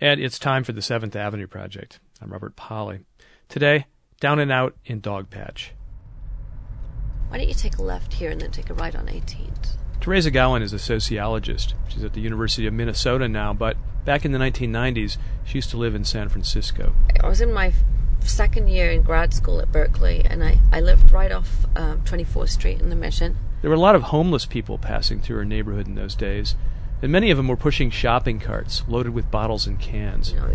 And it's time for the Seventh Avenue Project. I'm Robert Polly. Today, down and out in Dogpatch. Why don't you take a left here and then take a right on 18th? Teresa Gowan is a sociologist. She's at the University of Minnesota now, but back in the 1990s, she used to live in San Francisco. I was in my second year in grad school at Berkeley, and I, I lived right off um, 24th Street in the Mission. There were a lot of homeless people passing through her neighborhood in those days, and many of them were pushing shopping carts loaded with bottles and cans. You know,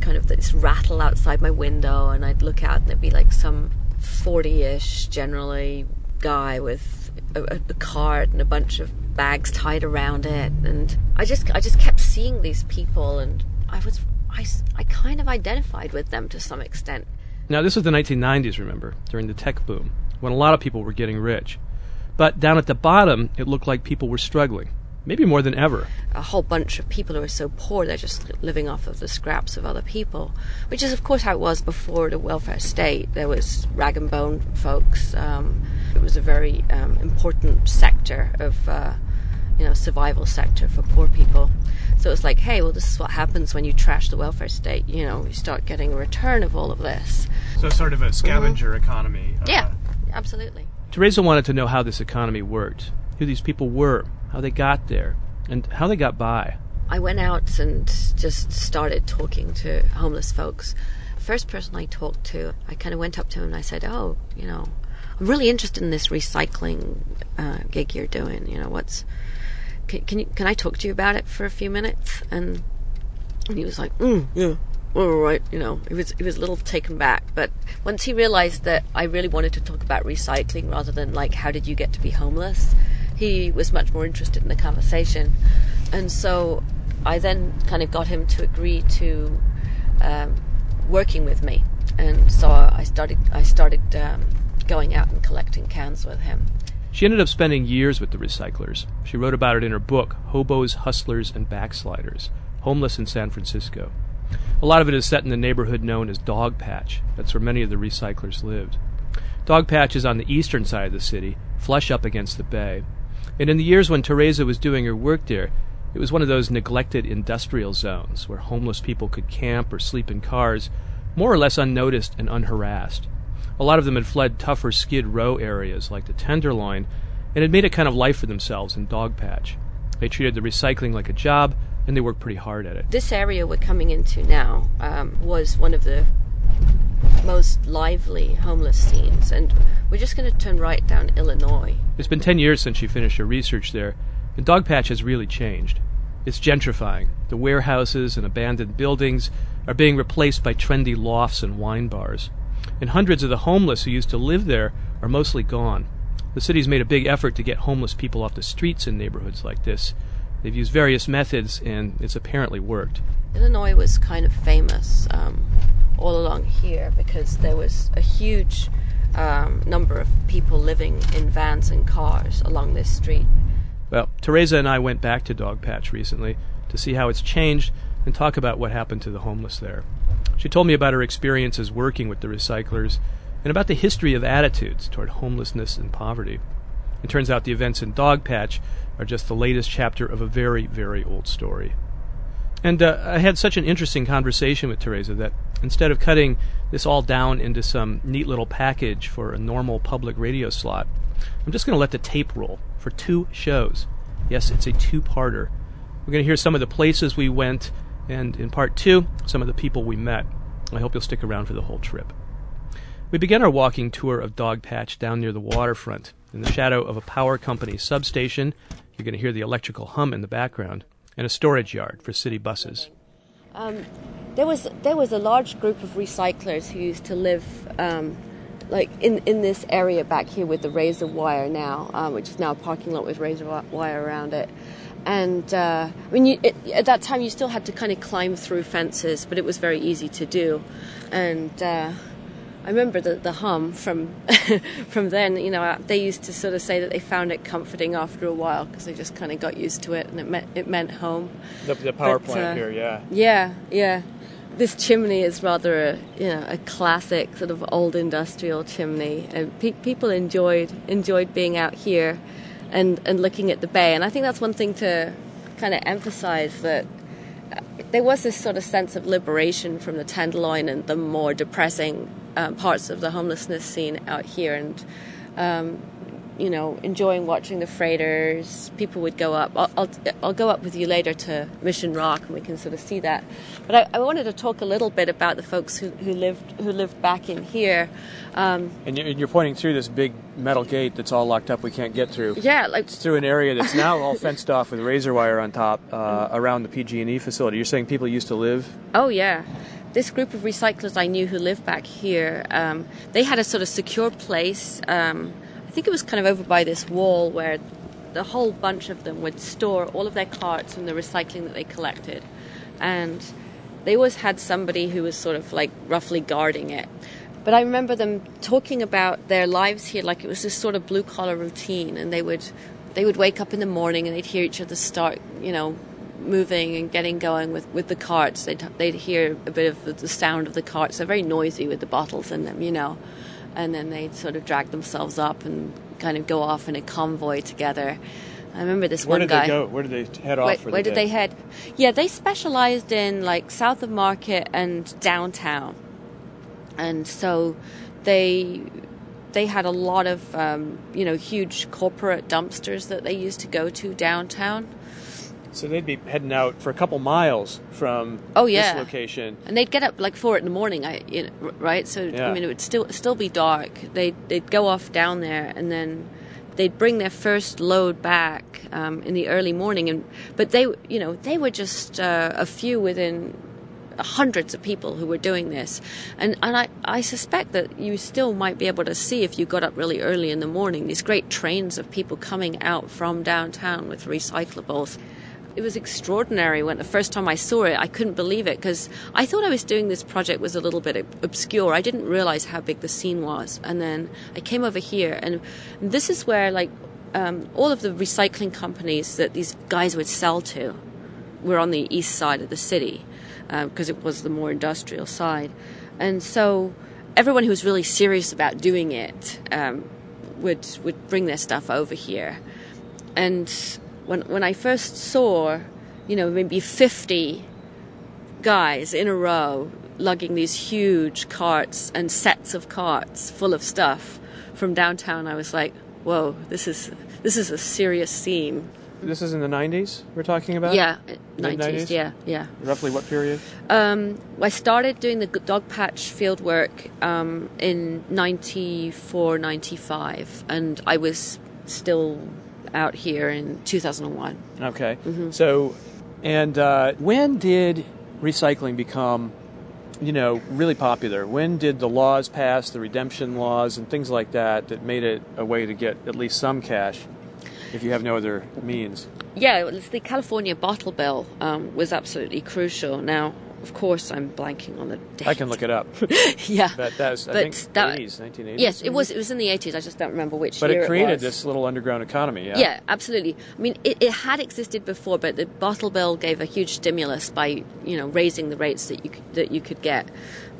kind of this rattle outside my window, and I'd look out, and there'd be like some 40 ish, generally, guy with a, a cart and a bunch of bags tied around it. And I just, I just kept seeing these people, and I was I, I kind of identified with them to some extent. Now, this was the 1990s, remember, during the tech boom, when a lot of people were getting rich. But down at the bottom, it looked like people were struggling, maybe more than ever. A whole bunch of people who are so poor they're just living off of the scraps of other people, which is, of course, how it was before the welfare state. There was rag and bone folks. Um, it was a very um, important sector of. Uh, you know, survival sector for poor people. So it's like, hey, well, this is what happens when you trash the welfare state. You know, you start getting a return of all of this. So sort of a scavenger mm-hmm. economy. Uh, yeah, absolutely. Teresa wanted to know how this economy worked, who these people were, how they got there, and how they got by. I went out and just started talking to homeless folks. First person I talked to, I kind of went up to him and I said, "Oh, you know, I'm really interested in this recycling uh, gig you're doing. You know, what's can, can, you, can I talk to you about it for a few minutes? And, and he was like, mm, yeah, all right. You know, he was he was a little taken back, but once he realized that I really wanted to talk about recycling rather than like how did you get to be homeless, he was much more interested in the conversation, and so I then kind of got him to agree to um, working with me, and so I started I started um, going out and collecting cans with him. She ended up spending years with the recyclers. She wrote about it in her book, Hobos, Hustlers, and Backsliders Homeless in San Francisco. A lot of it is set in the neighborhood known as Dogpatch. That's where many of the recyclers lived. Dogpatch is on the eastern side of the city, flush up against the bay. And in the years when Teresa was doing her work there, it was one of those neglected industrial zones where homeless people could camp or sleep in cars, more or less unnoticed and unharassed. A lot of them had fled tougher skid row areas like the Tenderloin and had made a kind of life for themselves in Dogpatch. They treated the recycling like a job and they worked pretty hard at it. This area we're coming into now um, was one of the most lively homeless scenes, and we're just going to turn right down Illinois. It's been 10 years since she finished her research there, and Dogpatch has really changed. It's gentrifying. The warehouses and abandoned buildings are being replaced by trendy lofts and wine bars and hundreds of the homeless who used to live there are mostly gone. The city's made a big effort to get homeless people off the streets in neighborhoods like this. They've used various methods, and it's apparently worked. Illinois was kind of famous um, all along here because there was a huge um, number of people living in vans and cars along this street. Well, Teresa and I went back to Dogpatch recently to see how it's changed and talk about what happened to the homeless there. She told me about her experiences working with the recyclers and about the history of attitudes toward homelessness and poverty. It turns out the events in Dogpatch are just the latest chapter of a very, very old story. And uh, I had such an interesting conversation with Teresa that instead of cutting this all down into some neat little package for a normal public radio slot, I'm just going to let the tape roll for two shows. Yes, it's a two parter. We're going to hear some of the places we went and in part two, some of the people we met. I hope you'll stick around for the whole trip. We began our walking tour of Dogpatch down near the waterfront, in the shadow of a power company substation. You're going to hear the electrical hum in the background, and a storage yard for city buses. Um, there was there was a large group of recyclers who used to live um, like in, in this area back here with the razor wire now, um, which is now a parking lot with razor wire around it and uh, I mean, you, it, at that time you still had to kind of climb through fences, but it was very easy to do. And uh, I remember the, the hum from from then. You know, they used to sort of say that they found it comforting after a while because they just kind of got used to it, and it meant it meant home. The, the power but, plant uh, here, yeah. Yeah, yeah. This chimney is rather a you know a classic sort of old industrial chimney, and pe- people enjoyed enjoyed being out here and and looking at the bay. And I think that's one thing to kind of emphasize that there was this sort of sense of liberation from the tenderloin and the more depressing uh, parts of the homelessness scene out here, and um, you know, enjoying watching the freighters. People would go up. I'll, I'll, I'll, go up with you later to Mission Rock, and we can sort of see that. But I, I wanted to talk a little bit about the folks who, who lived who lived back in here. Um, and you're pointing through this big metal gate that's all locked up. We can't get through. Yeah, like it's through an area that's now all fenced off with razor wire on top uh, mm. around the PG&E facility. You're saying people used to live? Oh yeah this group of recyclers I knew who lived back here, um, they had a sort of secure place. Um, I think it was kind of over by this wall where the whole bunch of them would store all of their carts and the recycling that they collected. And they always had somebody who was sort of like roughly guarding it. But I remember them talking about their lives here like it was this sort of blue collar routine and they would they would wake up in the morning and they'd hear each other start, you know, moving and getting going with, with the carts. They'd, they'd hear a bit of the sound of the carts. They're very noisy with the bottles in them, you know and then they'd sort of drag themselves up and kind of go off in a convoy together. I remember this where one guy. Where did they go? Where did they head off? Where, the where did they head? Yeah, they specialized in like south of Market and downtown, and so they they had a lot of um, you know huge corporate dumpsters that they used to go to downtown. So they'd be heading out for a couple miles from oh yeah this location, and they'd get up like four in the morning. I you know, right. So yeah. I mean, it would still still be dark. They they'd go off down there, and then they'd bring their first load back um, in the early morning. And but they you know they were just uh, a few within hundreds of people who were doing this. And, and I, I suspect that you still might be able to see if you got up really early in the morning these great trains of people coming out from downtown with recyclables it was extraordinary when the first time I saw it. I couldn't believe it because I thought I was doing this project was a little bit obscure. I didn't realize how big the scene was, and then I came over here, and this is where like um, all of the recycling companies that these guys would sell to were on the east side of the city because uh, it was the more industrial side, and so everyone who was really serious about doing it um, would would bring their stuff over here, and when when I first saw, you know, maybe 50 guys in a row lugging these huge carts and sets of carts full of stuff from downtown, I was like, "Whoa, this is this is a serious scene." This is in the 90s we're talking about? Yeah, 90s, yeah, yeah. Roughly what period? Um, I started doing the dog patch field work um, in 94, 95, and I was still out here in 2001. Okay. Mm-hmm. So, and uh, when did recycling become, you know, really popular? When did the laws pass, the redemption laws, and things like that, that made it a way to get at least some cash if you have no other means? Yeah, the California bottle bill um, was absolutely crucial. Now, of course, I'm blanking on the date. I can look it up. yeah, but that was I but think that, 80s, 1980s. Yes, it was. It was in the 80s. I just don't remember which. But it created it this little underground economy. Yeah. Yeah, absolutely. I mean, it, it, had existed before, but the bottle bill gave a huge stimulus by you know raising the rates that you could, that you could get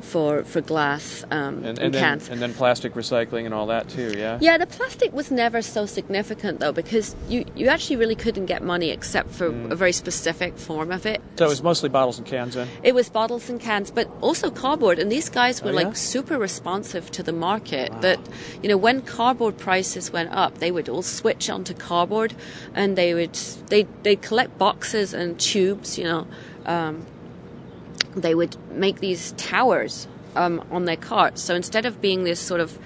for for glass um, and, and, and then, cans. and then plastic recycling and all that too. Yeah. Yeah, the plastic was never so significant though because you you actually really couldn't get money except for mm. a very specific form of it. So it was mostly bottles and cans then. It was bottles and cans, but also cardboard. And these guys were oh, like super responsive to the market. Wow. That you know when cardboard prices went up, they would all switch onto cardboard, and they would they they collect boxes and tubes. You know. Um, they would make these towers um, on their carts. So instead of being this sort of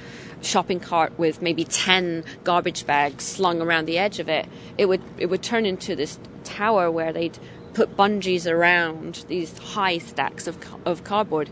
shopping cart with maybe 10 garbage bags slung around the edge of it, it would, it would turn into this tower where they'd put bungees around these high stacks of, of cardboard.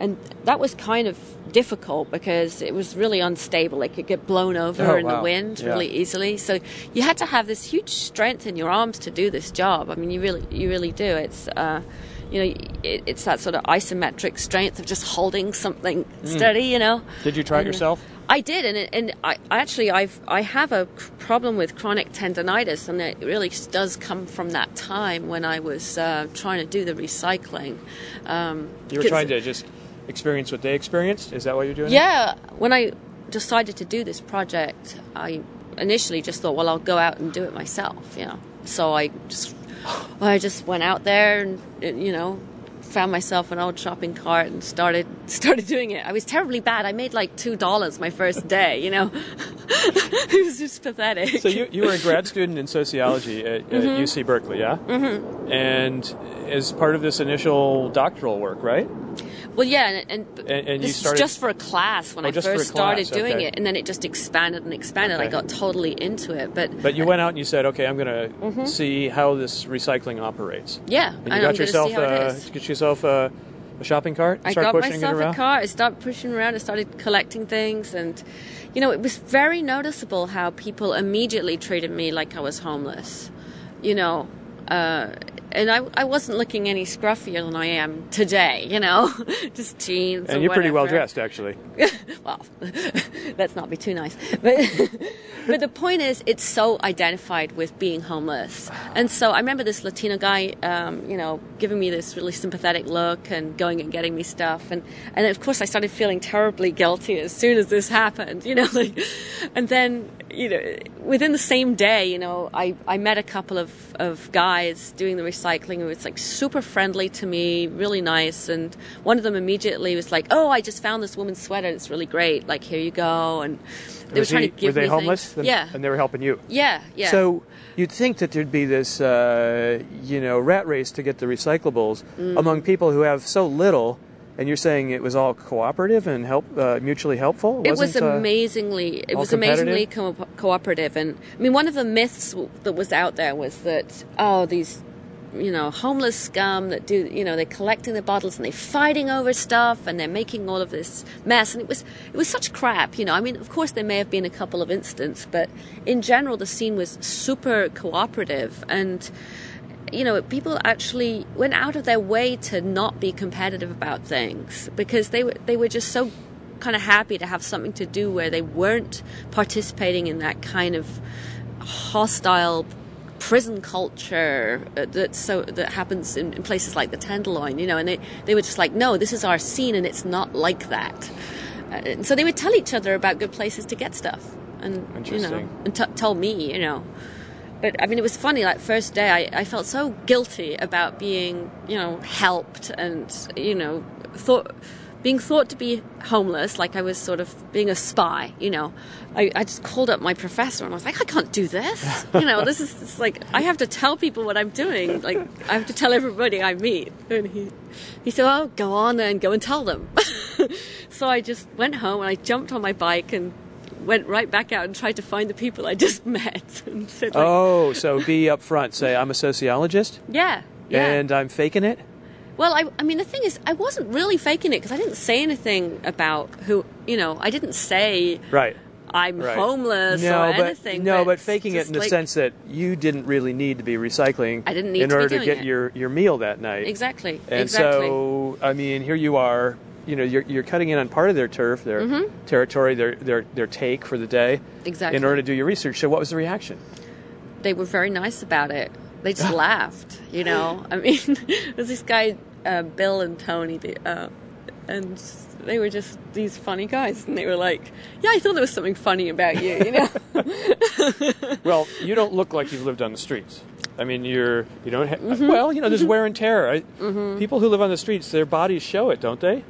And that was kind of difficult because it was really unstable. It could get blown over oh, in wow. the wind yeah. really easily. So you had to have this huge strength in your arms to do this job. I mean, you really, you really do. It's, uh, you know, it, it's that sort of isometric strength of just holding something mm. steady. You know. Did you try and it yourself? I did, and and I actually I've I have a problem with chronic tendonitis, and it really does come from that time when I was uh, trying to do the recycling. Um, you were trying to just experience what they experienced. Is that what you're doing? Yeah. When I decided to do this project, I initially just thought, well, I'll go out and do it myself. You know, so I just I just went out there and you know found myself an old shopping cart and started started doing it. I was terribly bad. I made like two dollars my first day. You know, it was just pathetic. So you, you were a grad student in sociology at, Mm-hmm. at UC Berkeley, yeah? Mm-hmm. And as part of this initial doctoral work, right? Well, yeah, and, and, And- and you this started- just for a class when Oh, I first a class, started doing okay. it, and then it just expanded and expanded. I got totally into it, but But you went out and you said, okay, I'm going to see how this recycling operates. yeah, And you I'm got gonna yourself, uh, yourself a, a shopping cart. I start got pushing myself it around. a car. I started pushing around. I started collecting things, and you know, it was very noticeable how people immediately treated me like I was homeless. You know, uh, and I, I wasn't looking any scruffier than I am today. You know, just jeans. And you're pretty well dressed, actually. well, let's not be too nice. But but the point is, it's so identified with being homeless. And so I remember this Latino guy, um, you know, giving me this really sympathetic look and going and getting me stuff. And and of course, I started feeling terribly guilty as soon as this happened. You know, like, and then you know, within the same day, you know, I, I met a couple of, of guys doing the recycling who was like super friendly to me, really nice. And one of them immediately was like, "Oh, I just found this woman's sweater. It's really great. Like, here you go." And they Was were trying he- to give were they me homeless? things. Then- Yeah, And they were helping you. yeah, yeah. So you'd think that there'd be this, uh, you know, rat race to get the recyclables Mm. among people who have so little. And you're saying it was all cooperative and help, uh, mutually helpful. it was uh, amazingly it was amazingly co- cooperative. And i mean one of the myths w- that was out there was that oh these you know homeless scum that do you know they're collecting the bottles and they're fighting over stuff and they're making all of this mess. And it was it was such crap you know. I mean of course there may have been a couple of incidents but in general the scene was super cooperative. And you know, people actually went out of their way to not be competitive about things because they were they were just so kind of happy to have something to do where they weren't participating in that kind of hostile prison culture uh, that so that happens in, in places like the Tenderloin, you know, and they they were just like, no, this is our scene and it's not like that. Uh, and so they would tell each other about good places to get stuff, and you know, and t- tell me, you know. But I mean, it was funny. Like first day, I, I felt so guilty about being, you know, helped and you know, thought being thought to be homeless, like I was sort of being a spy. You know, I, I just called up my professor and I was like, I can't do this. You know, this is it's like I have to tell people what I'm doing. Like I have to tell everybody I meet. And he he said, Oh, go on then, go and tell them. so I just went home and I jumped on my bike and went right back out and tried to find the people I just met and said, like, Oh, so be upfront. Say, I'm a sociologist yeah, yeah. and I'm faking it. well, I, I mean, the thing is, I wasn't really faking it because I didn't say anything about who, you know, I didn't say Right. I'm Right. homeless no, or but, anything. No, but it's faking it in the sense that you didn't really need to be recycling. I didn't need in to order to get it. your, your meal that night. Exactly. And exactly. so, I mean, here you are. You know, you're, you're cutting in on part of their turf, their territory, their, their their take for the day, Mm-hmm. Exactly. in order to do your research. So, what was the reaction? they were very nice about it. They just laughed, you know. I mean, there's this guy, uh, Bill and Tony, the, uh, and they were just these funny guys, and they were like, "Yeah, I thought there was something funny about you," you know. Well, you don't look like you've lived on the streets. I mean, you're you don't. Ha- Mm-hmm. Well, you know, there's wear and tear. I, People who live on the streets, their bodies show it, don't they?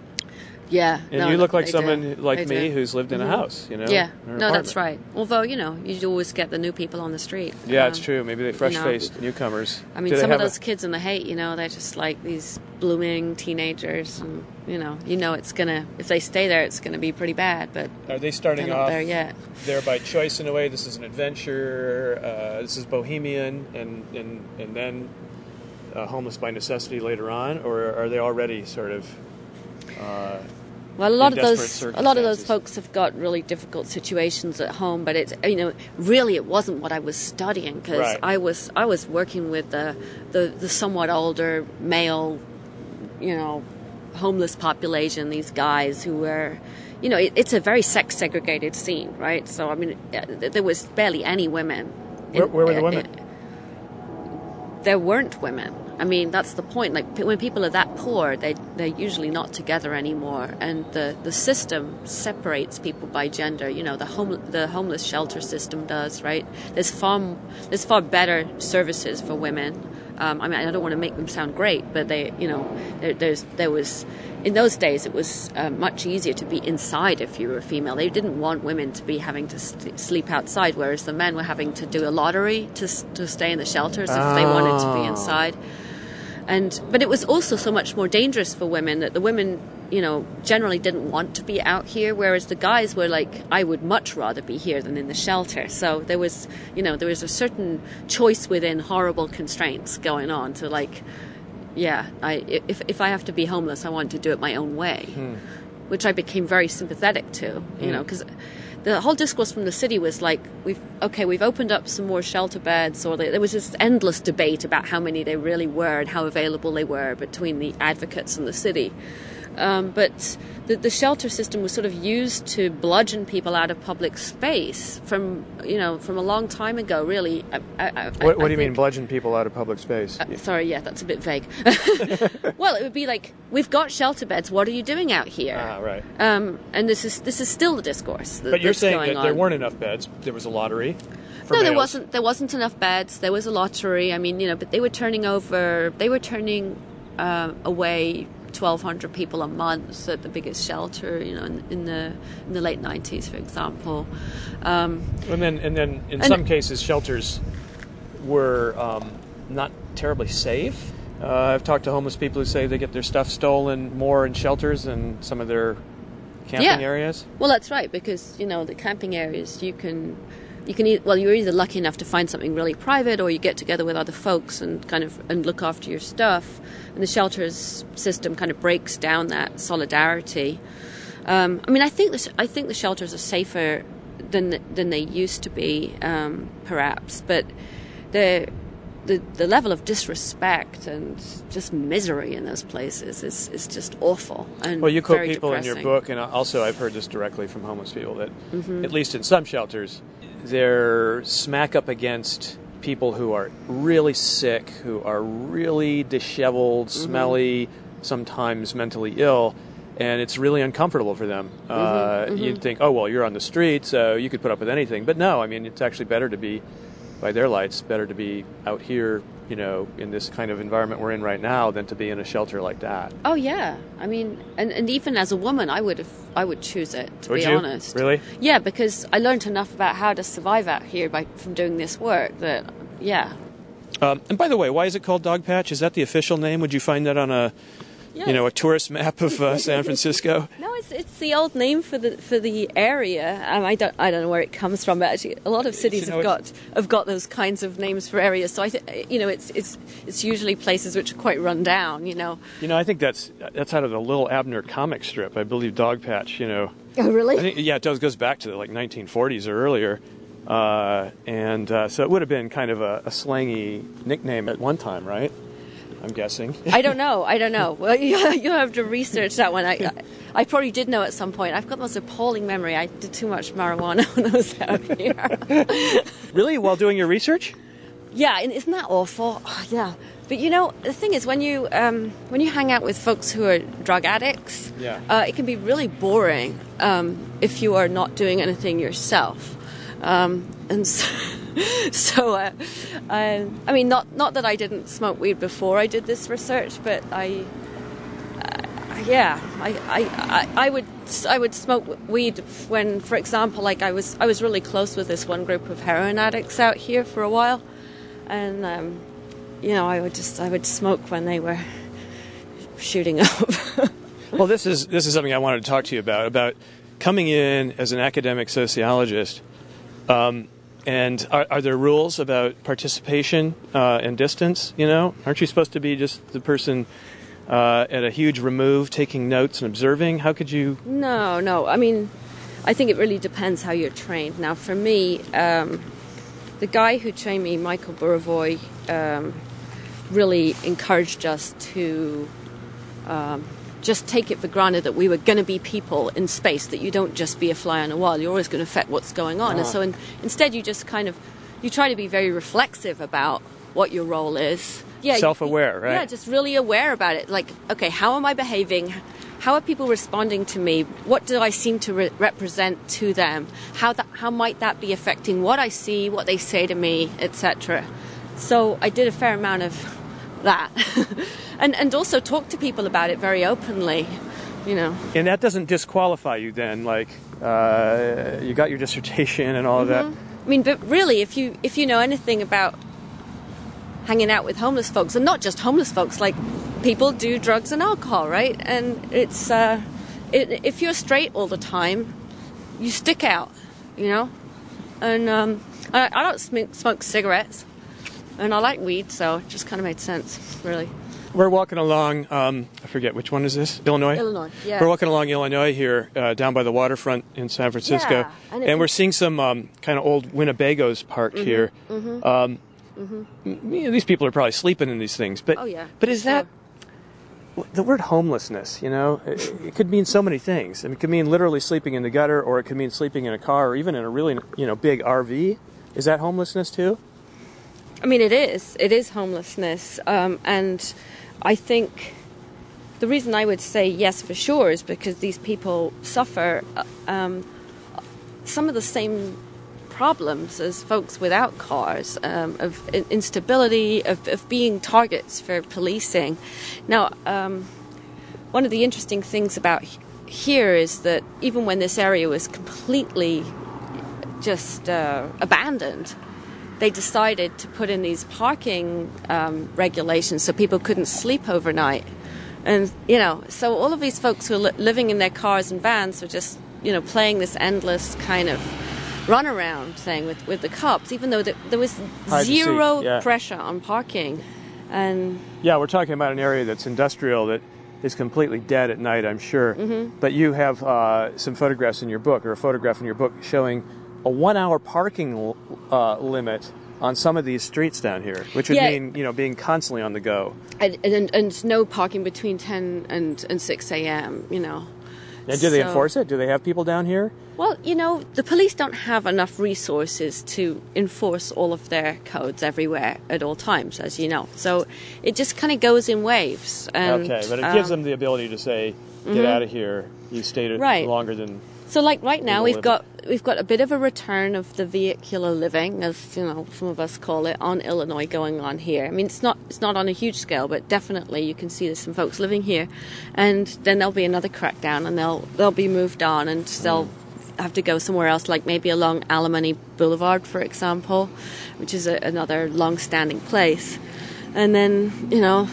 Yeah. And no, you look like someone do. like They me do. who's lived in a house. You know. Yeah, or an no, that's right. Although you know, you always get the new people on the street. Yeah, Um, it's true. Maybe they fresh faced newcomers. I mean, Do some of have a- those kids in the Haight, you know, they're just like these blooming teenagers, and you know, you know, it's gonna if they stay there, it's gonna be pretty bad. But Are they they're starting off there yet. there by choice in a way? This is an adventure. Uh, this is bohemian, and and and then uh, homeless by necessity later on, or are they already sort of? Uh, Well, a lot of those, a lot of those folks have got really difficult situations at home. But it's you know, really, it wasn't what I was studying because Right. I was I was working with the, the the somewhat older male, you know, homeless population. These guys who were. You know, it, it's a very sex segregated scene, right? So, I mean, uh, there was barely any women. Where- in- where were the uh, women? there weren't women. I mean, that's the point. Like when people are that poor, they they're usually not together anymore, and the, the system separates people by gender. You know, the home the homeless shelter system does, right? There's far there's far better services for women. Um, I mean, I don't want to make them sound great, but they, you know, there, there's there was in those days it was uh, much easier to be inside if you were a female. They didn't want women to be having to st- sleep outside, whereas the men were having to do a lottery to to stay in the shelters if they wanted to be Oh. inside. And but it was also so much more dangerous for women that the women, you know, generally didn't want to be out here, whereas the guys were like, I would much rather be here than in the shelter. So there was, you know, there was a certain choice within horrible constraints going on to like, yeah, I if if I have to be homeless, I want to do it my own way, hmm. which I became very sympathetic to, you hmm. know, because the whole discourse from the city was like, we've okay, we've opened up some more shelter beds, or there was this endless debate about how many they really were and how available they were between the advocates and the city. Um, but the, the shelter system was sort of used to bludgeon people out of public space from you know from a long time ago. Really, I, I, I, What, what do you mean, bludgeon people out of public space? uh, sorry, yeah, that's a bit vague. well, it would be like, we've got shelter beds. What are you doing out here? ah, right. Um, and this is this is still the discourse. That, But you're saying that there weren't enough beds. There was a lottery. No, there wasn't. There wasn't enough beds. There was a lottery. I mean, you know, but they were turning over. They were turning uh, away. 1,200 people a month at the biggest shelter, you know, in, in the in the late 90s, for example. Um, And then, and then, in And- some cases, shelters were um, not terribly safe. Uh, I've talked to homeless people who say they get their stuff stolen more in shelters than some of their camping Yeah. areas. Well, that's right because you know the camping areas you can you can well you're either lucky enough to find something really private or you get together with other folks and kind of and look after your stuff. And the shelters system kind of breaks down that solidarity. Um, I mean, I think the, I think the shelters are safer than than they used to be, um, perhaps, but the the the level of disrespect and just misery in those places is, is just awful and Well, you quote people in your book, and also I've heard this directly from homeless people that, Mm-hmm. at least in some shelters, they're smack up against people who are really sick, who are really disheveled, Mm-hmm. smelly, sometimes mentally ill, and it's really uncomfortable for them. Mm-hmm, Uh, You'd think, oh well, you're on the street, so you could put up with anything, but no. I mean, it's actually better to be, by their lights, better to be out here. You know, in this kind of environment we're in right now, than to be in a shelter like that. Oh yeah, I mean, and, and even as a woman, I would have, I would choose it to Would be you? honest. Really? Yeah, because I learned enough about how to survive out here by from doing this work that, yeah, Um, and by the way, why is it called Dog Patch? Is that the official name? Would you find that on a, yeah. you know, a tourist map of uh, San Francisco? No, it's it's the old name for the for the area. Um, I don't I don't know where it comes from, but actually, a lot of cities know, have got have got those kinds of names for areas. So I, th- you know, it's it's it's usually places which are quite run down. You know. You know, I think that's that's out of the Little Abner comic strip. I believe Dog Patch. You know, Oh really? I think yeah, it does goes back to the like 1940s or earlier, uh, and uh, so it would have been kind of a, a slangy nickname at one time, right? I'm guessing. I don't know. I don't know. Well, you, you have to research that one. I, I, probably did know at some point. I've got the most appalling memory. I did too much marijuana when I was out here. really, while doing your research? yeah, and isn't that awful? Oh, yeah. But you know, the thing is, when you um, when you hang out with folks who are drug addicts, Yeah. uh, it can be really boring um, if you are not doing anything yourself. Um, and so, so uh, I, I mean, not not that I didn't smoke weed before I did this research, but I, uh, yeah, I, I, I, I would I would smoke weed when, for example, like I was I was really close with this one group of heroin addicts out here for a while, and um, you know I would just I would smoke when they were shooting up. Well, this is this is something I wanted to talk to you about about coming in as an academic sociologist. Um, and are, are there rules about participation uh, and distance? You know, aren't you supposed to be just the person uh, at a huge remove, taking notes and observing? How could you? No, no. I mean, I think it really depends how you're trained. Now, for me, um, the guy who trained me, Michael Burawoy, um, really encouraged us to um, just take it for granted that we were going to be people in space, that you don't just be a fly on a wall. You're always going to affect what's going on. And so in, instead, you just kind of, you try to be very reflexive about what your role is. Yeah, Self-aware, right? Yeah, just really aware about it. Like, okay, how am I behaving? How are people responding to me? What do I seem to re- represent to them? How that, how might that be affecting what I see, what they say to me, etc. So I did a fair amount of that, and and also talk to people about it very openly. You know, And that doesn't disqualify you then, like uh, you got your dissertation and all of that. I mean, but really, if you if you know anything about hanging out with homeless folks, and not just homeless folks, like people do drugs and alcohol, right? And it's uh, it, if you're straight all the time, you stick out, you know. And um, I, I don't smoke, smoke cigarettes, and I like weed, so it just kind of made sense, really. We're walking along. Um, I forget which one is this. Illinois. Illinois, yeah. We're walking along Illinois here, uh, down by the waterfront in San Francisco, Yeah, and we're seeing some um, kind of old Winnebagos parked Mm-hmm, here. Um, m- you know, these people are probably sleeping in these things, but Oh, yeah, but is that the word homelessness? You know, it, it could mean so many things. I mean, it could mean literally sleeping in the gutter, or it could mean sleeping in a car, or even in a really you know big RV. Is that homelessness too? I mean, it is. It is homelessness. Um, and I think the reason I would say yes for sure is because these people suffer uh, um, some of the same problems as folks without cars um, of instability, of, of being targets for policing. Now, um, one of the interesting things about here is that even when this area was completely just uh, abandoned, they decided to put in these parking um, regulations so people couldn't sleep overnight. And, you know, so all of these folks who are li- living in their cars and vans were just, you know, playing this endless kind of runaround thing with, with the cops, even though th- there was zero yeah. pressure on parking. And Yeah, we're talking about an area that's industrial that is completely dead at night, I'm sure. Mm-hmm. But you have uh, some photographs in your book, or a photograph in your book, showing a one-hour parking uh, limit on some of these streets down here, which would Yeah. mean you know being constantly on the go. and, and, and no parking between 10 and, and 6 a.m., you know. And do they enforce it? Do they have people down here? Well, you know, the police don't have enough resources to enforce all of their codes everywhere at all times, as you know. So it just kind of goes in waves. And, okay, but it gives um, them the ability to say, "Get out of here. You stayed Right. longer than." So, like right now, we've got we've got a bit of a return of the vehicular living, as you know, some of us call it, on Illinois going on here. I mean, it's not it's not on a huge scale, but definitely you can see there's some folks living here, and then there'll be another crackdown, and they'll they'll be moved on, and they'll mm. have to go somewhere else, like maybe along Alemany Boulevard, for example, which is a, another long-standing place, and then you know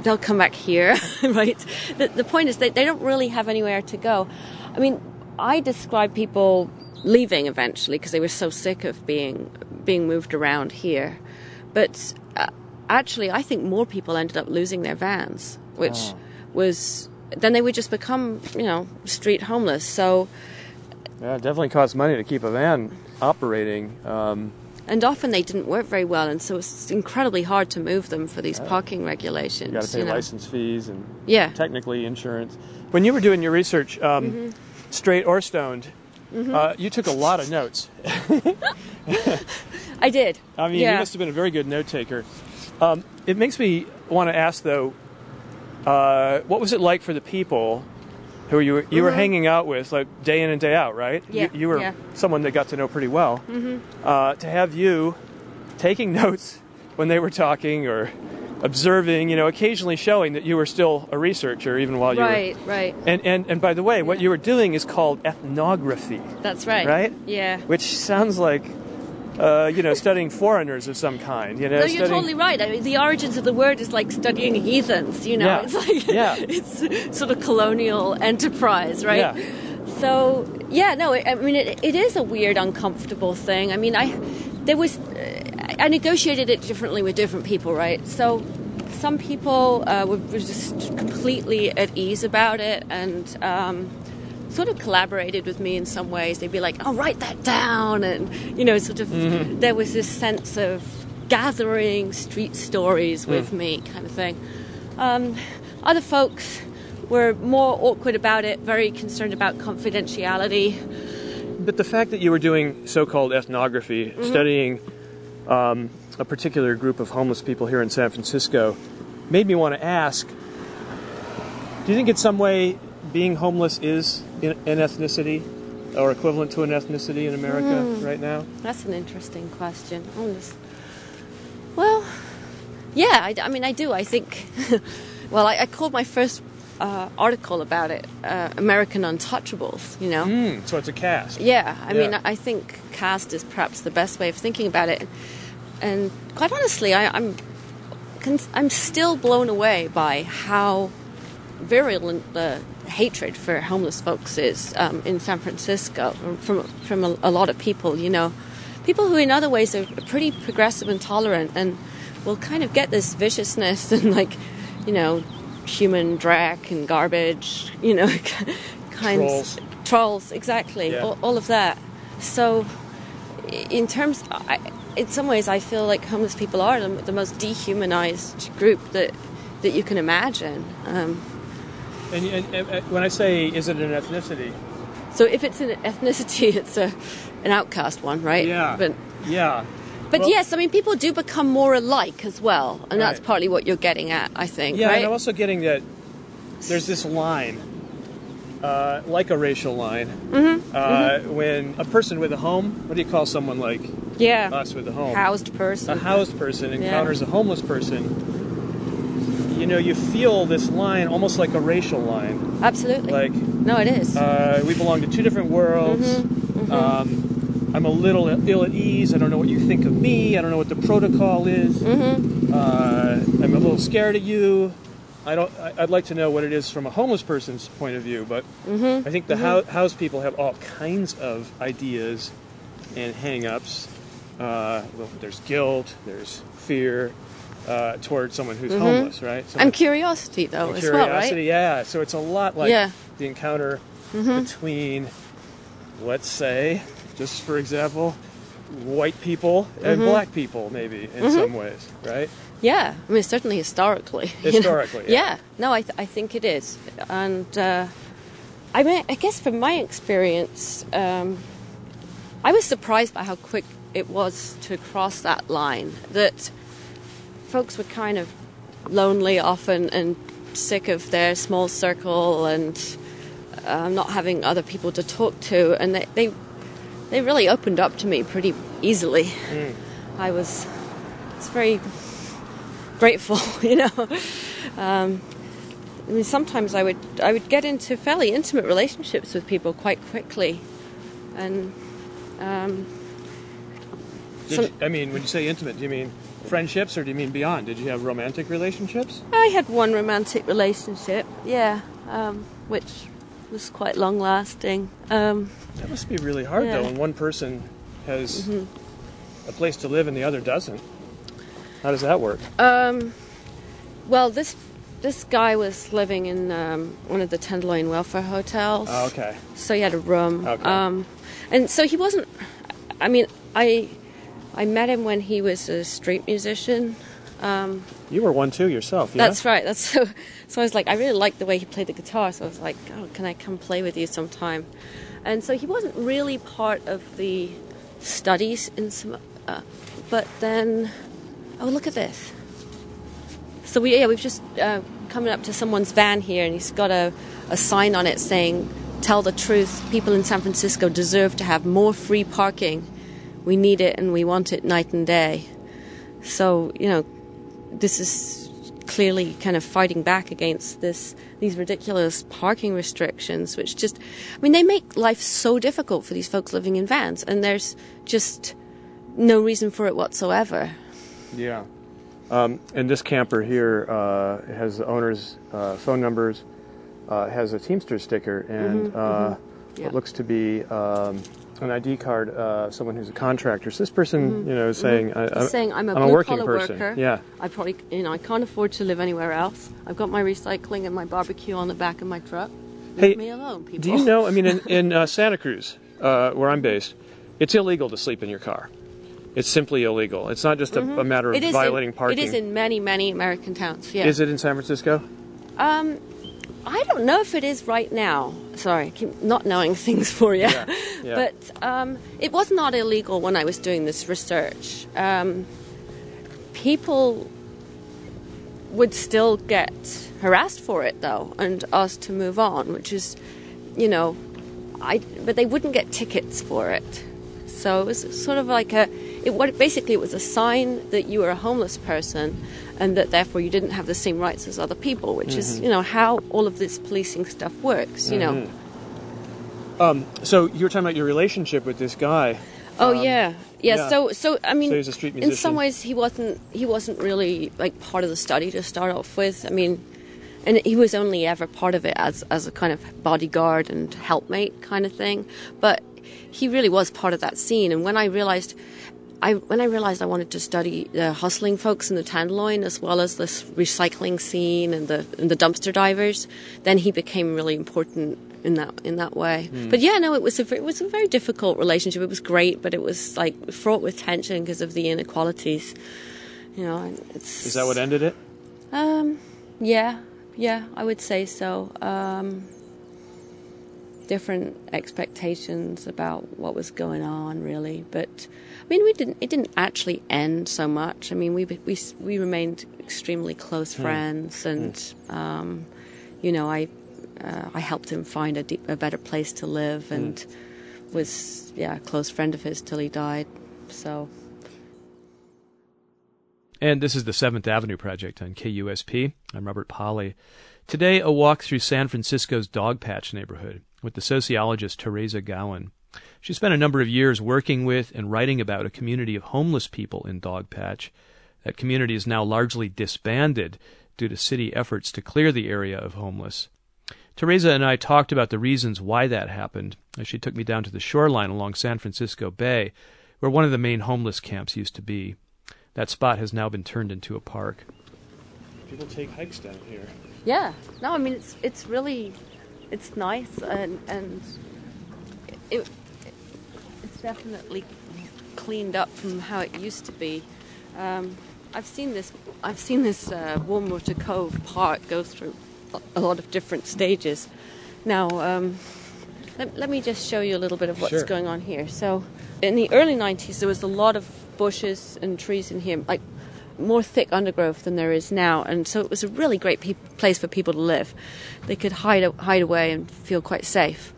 they'll come back here, right? The, the point is that they don't really have anywhere to go. I mean, I describe people leaving eventually because they were so sick of being being moved around here, but uh, actually, I think more people ended up losing their vans, which was then they would just become, you know, street homeless. So, Yeah, it definitely costs money to keep a van operating. Um, and often they didn't work very well, and so it's incredibly hard to move them for these parking regulations. you got to pay you know. license fees and Yeah. technically insurance. When you were doing your research, um, Mm-hmm. Straight or stoned, uh, you took a lot of notes. I did. I mean, yeah. you must have been a very good note taker. Um, it makes me want to ask, though, uh, what was it like for the people who you were, you were hanging out with, like day in and day out, right? Mm-hmm. Yeah, You, you were yeah. someone they got to know pretty well. Mm-hmm. Uh, to have you taking notes when they were talking or observing, you know, occasionally showing that you were still a researcher even while you were. Right, right. And, and, and by the way, what you were doing is called ethnography, That's right. right? Yeah. Which sounds like, uh, you know, studying foreigners of some kind. You know, No, you're totally right. I mean, the origins of the word is like studying heathens. You know, Yeah. it's like Yeah. it's sort of colonial enterprise, right? Yeah. So yeah, no, I I mean, it, it is a weird, uncomfortable thing. I mean, I there was uh, I negotiated it differently with different people, right? So some people uh, were, were just completely at ease about it and. Um, Sort of collaborated with me in some ways. They'd be like, "Oh, write that down," and you know, sort of. There was this sense of gathering street stories with me, kind of thing. Um, other folks were more awkward about it, very concerned about confidentiality. But the fact that you were doing so-called ethnography, Mm-hmm. studying um, a particular group of homeless people here in San Francisco, made me want to ask: Do you think, in some way, being homeless is in, an ethnicity, or equivalent to an ethnicity in America Hmm. right now? That's an interesting question. Just- Well, Yeah, I, I mean, I do. I think. well, I, I called my first uh, article about it uh, American Untouchables. You know. Mm, so it's a caste. Yeah, I Yeah. mean, I think caste is perhaps the best way of thinking about it. And quite honestly, I, I'm cons- I'm still blown away by how virulent the hatred for homeless folks is um, in San Francisco from from a, a lot of people. You know, people who in other ways are pretty progressive and tolerant, and will kind of get this viciousness and like, you know, human dreck and garbage. You know, kinds Trolls. trolls exactly Yeah. all, all of that. So, in terms, I, in some ways, I feel like homeless people are the, the most dehumanized group that that you can imagine. Um, And, and, and when I say, is it an ethnicity? so, if it's an ethnicity, it's a an outcast one, right? Yeah. But Yeah. But Well- yes, I mean, people do become more alike as well, and that's partly what you're getting at, I think. Yeah, right? and I'm also getting that there's this line, uh, like a racial line, Mm-hmm. uh, when a person with a home, what do you call someone like yeah. us with a home? Housed person. a housed person Yeah. encounters a homeless person, you know, you feel this line almost like a racial line. Absolutely. Like, no, it is. uh, we belong to two different worlds. Mm-hmm, Um, I'm a little ill at ease. I don't know what you think of me. I don't know what the protocol is. Mm-hmm. Uh, I'm a little scared of you. I don't. I'd like to know what it is from a homeless person's point of view, but Mm-hmm. I think the hou- house people have all kinds of ideas and hang-ups. Uh, well, there's guilt. There's fear uh, toward someone who's homeless, right? and Someone- curiosity, though, and as well, curiosity, right? yeah. So it's a lot like Yeah. the encounter between, let's say, just for example, white people and black people, maybe in some ways, right? Yeah, I mean certainly historically. you know. Historically, yeah. no, I, th- I think it is, and uh, I mean, I guess from my experience, um, I was surprised by how quick it was to cross that line. That folks were kind of lonely often and sick of their small circle and uh, not having other people to talk to, and they they, they really opened up to me pretty easily. I was it's very grateful, you know. Um, I mean, sometimes I would I would get into fairly intimate relationships with people quite quickly, and um, Did Some- you- I mean, when you say intimate, do you mean friendships or do you mean beyond? Did you have romantic relationships? I had one romantic relationship, yeah, um, which was quite long lasting. Um, That must be really hard, Yeah. Mm-hmm. though, when one person has a place to live and the other doesn't. How does that work? um, well, this this guy was living in um, one of the Tenderloin welfare hotels. Oh, okay. so he had a room. Okay. Um, and so he wasn't. I mean, I I met him when he was a street musician. Um, You were one too yourself, yeah? That's right. That's so. So I was like, I really liked the way he played the guitar. So I was like, oh, can I come play with you sometime? And so he wasn't really part of the studies in some. Uh, but then, oh look at this. So we yeah we've just uh, coming up to someone's van here, and he's got a, a sign on it saying, "Tell the truth. People in San Francisco deserve to have more free parking. We need it, and we want it night and day." So you know, this is clearly kind of fighting back against this these ridiculous parking restrictions which just I mean they make life so difficult for these folks living in vans and there's just no reason for it whatsoever. Yeah. Um, and this camper here uh, has the owner's uh, phone numbers, uh, has a Teamster sticker, and uh, Yeah. what looks to be um, an ID card, uh, someone who's a contractor. So this person, you know, is saying, I, Mm-hmm. He's saying I'm a I'm a working person. worker. Yeah. I probably you know I can't afford to live anywhere else. I've got my recycling and my barbecue on the back of my truck. Leave Hey, me alone, people. Do you know? I mean, in, in uh, Santa Cruz, uh, where I'm based, it's illegal to sleep in your car. It's simply illegal. It's not just a, a matter of Mm-hmm. Violating in, parking. It is in many many American towns. Yeah. Is it in San Francisco? Um, I don't know if it is right now. Sorry, I keep not knowing things for you. Yeah, yeah. But um, it was not illegal when I was doing this research. Um, people would still get harassed for it, though, and asked to move on, which is, you know, I. But they wouldn't get tickets for it. So it was sort of like a. it what basically it was a sign that you were a homeless person, and that therefore you didn't have the same rights as other people, which mm-hmm. is you know how all of this policing stuff works. You mm-hmm. know. Um, so you were talking about your relationship with this guy. Oh um, yeah. yeah. yeah, So so I mean, so in some ways he wasn't he wasn't really like part of the study to start off with. I mean, and he was only ever part of it as as a kind of bodyguard and helpmate kind of thing. But he really was part of that scene. And when I realized, I when I realized I wanted to study the hustling folks in the Tenderloin as well as this recycling scene and the and the dumpster divers, then he became really important in that in that way. Mm. But yeah, no, it was a it was a very difficult relationship. It was great, but it was like fraught with tension because of the inequalities. You know, it's is that what ended it? Um, yeah, yeah, I would say so. Um, different expectations about what was going on, really. But I mean, we didn't. It didn't actually end so much. I mean, we we we remained extremely close hmm. friends, mm. and mm. Um, you know, I uh, I helped him find a, deep, a better place to live, and mm. was yeah a close friend of his till he died. So. And this is the Seventh Avenue Project on KUSP. I'm Robert Pollie. Today, a walk through San Francisco's Dogpatch neighborhood with the sociologist Teresa Gowan. She spent a number of years working with and writing about a community of homeless people in Dogpatch. That community is now largely disbanded due to city efforts to clear the area of homeless. Teresa and I talked about the reasons why that happened as she took me down to the shoreline along San Francisco Bay, where one of the main homeless camps used to be. That spot has now been turned into a park. People take hikes down here. Yeah. No, I mean it's it's really it's nice and and it it's definitely cleaned up from how it used to be. Um, I've seen this I've seen this uh, Warmwater Cove Park go through a lot of different stages. Now, um, let, let, me just show you a little bit of what's sure. going on here. So, in the early 90s, there was a lot of bushes and trees in here, like more thick undergrowth than there is now, and so it was a really great pe- place for people to live. They could hide hide away and feel quite safe.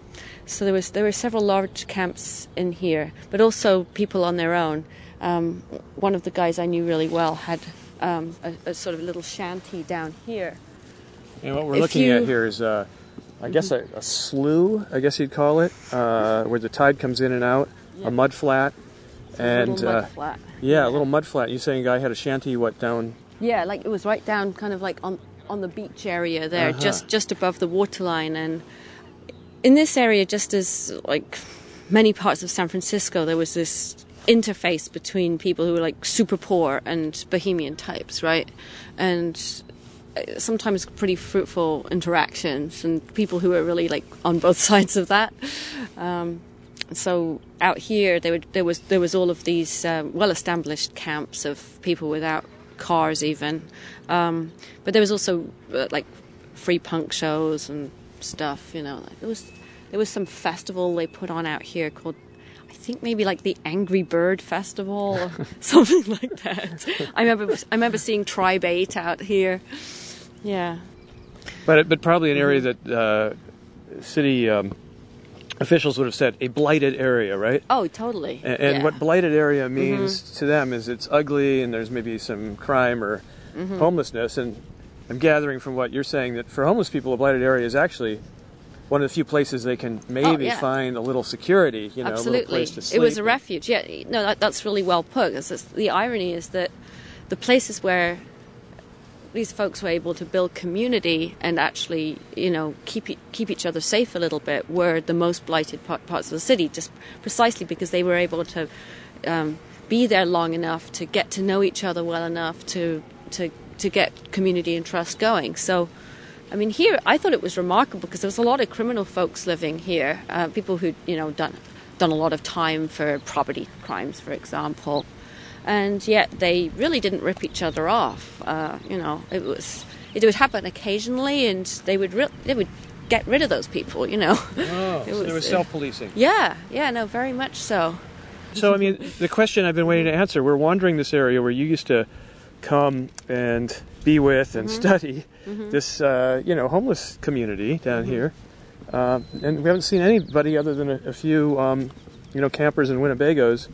So there was there were several large camps in here, but also people on their own. Um, one of the guys I knew really well had um, a, a, sort of little shanty down here. And what we're if looking you, at here is, uh, I guess, a, a, slough, I guess you'd call it, uh, where the tide comes in and out, yeah. a mud flat and uh, flat. Yeah, a little mud flat. You saying a guy had a shanty what down? Yeah, like it was right down, kind of like on on the beach area there, uh-huh. just just above the waterline, and in this area, just as like many parts of San Francisco, there was this interface between people who were like super poor and bohemian types, right? And uh, sometimes pretty fruitful interactions and people who were really like on both sides of that. Um, so out here there, would, there was there was all of these uh, well-established camps of people without cars even, um, but there was also uh, like free punk shows and stuff. You know, like there was there was some festival they put on out here called I think maybe like the Angry Bird Festival or something like that. I remember I remember seeing Tribe Eight out here. Yeah. But but probably an area that uh, city um, officials would have said a blighted area, right? Oh, totally. And, and yeah. what blighted area means mm-hmm. to them is it's ugly and there's maybe some crime or mm-hmm. homelessness. And I'm gathering from what you're saying that for homeless people, a blighted area is actually one of the few places they can maybe oh, yeah. find a little security, you know, Absolutely. a little place to sleep. It was a refuge. Yeah, no, that, that's really well put. the irony is that the places where these folks were able to build community and actually, you know, keep keep each other safe a little bit were the most blighted parts of the city, just precisely because they were able to um, be there long enough to get to know each other well enough to to to get community and trust going. So. I mean, here I thought it was remarkable because there was a lot of criminal folks living here, uh, people who you know done done a lot of time for property crimes, for example, and yet they really didn't rip each other off. Uh, you know, it was it would happen occasionally, and they would re- they would get rid of those people. You know, oh, it was, so there was self-policing. Yeah, yeah, no, very much so. So I mean, the question I've been waiting to answer: We're wandering this area where you used to come and be with and mm-hmm. study mm-hmm. this, uh, you know, homeless community down mm-hmm. here, uh, and we haven't seen anybody other than a, a few, um, you know, campers and Winnebagos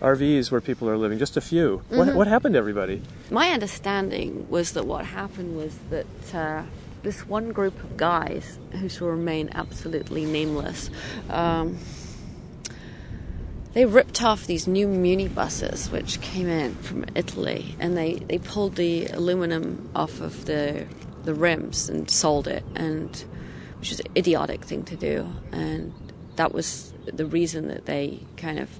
RVs where people are living, just a few. Mm-hmm. What, what happened to everybody? My understanding was that what happened was that uh, this one group of guys, who shall remain absolutely nameless, um, they ripped off these new Muni buses which came in from Italy, and they, they pulled the aluminum off of the the rims and sold it, and which was an idiotic thing to do, and that was the reason that they kind of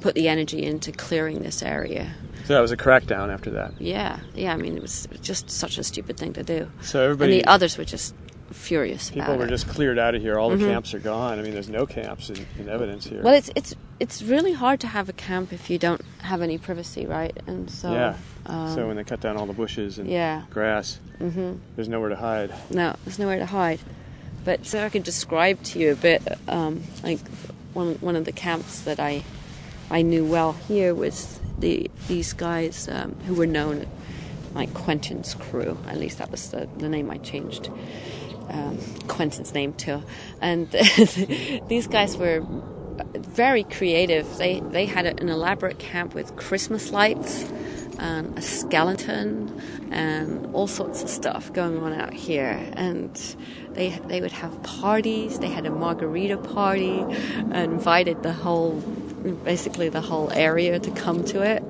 put the energy into clearing this area. So that was a crackdown after that. Yeah, yeah. I mean, it was just such a stupid thing to do. So everybody, and the others were just furious people were it. just cleared out of here. All the camps are gone. I mean, there's no camps in, in evidence here. Well, it's it's it's really hard to have a camp if you don't have any privacy, right? And so yeah. um, so when they cut down all the bushes and yeah. grass, hmm there's nowhere to hide. No, there's nowhere to hide. But so I can describe to you a bit, um, like one one of the camps that I I knew well here was the these guys um, who were known like Quentin's crew. At least that was the, the name I changed um, Quentin's name too. And these guys were very creative. They they had an elaborate camp with Christmas lights and a skeleton and all sorts of stuff going on out here. And they they would have parties. They had a margarita party, and invited the whole, basically the whole area to come to it.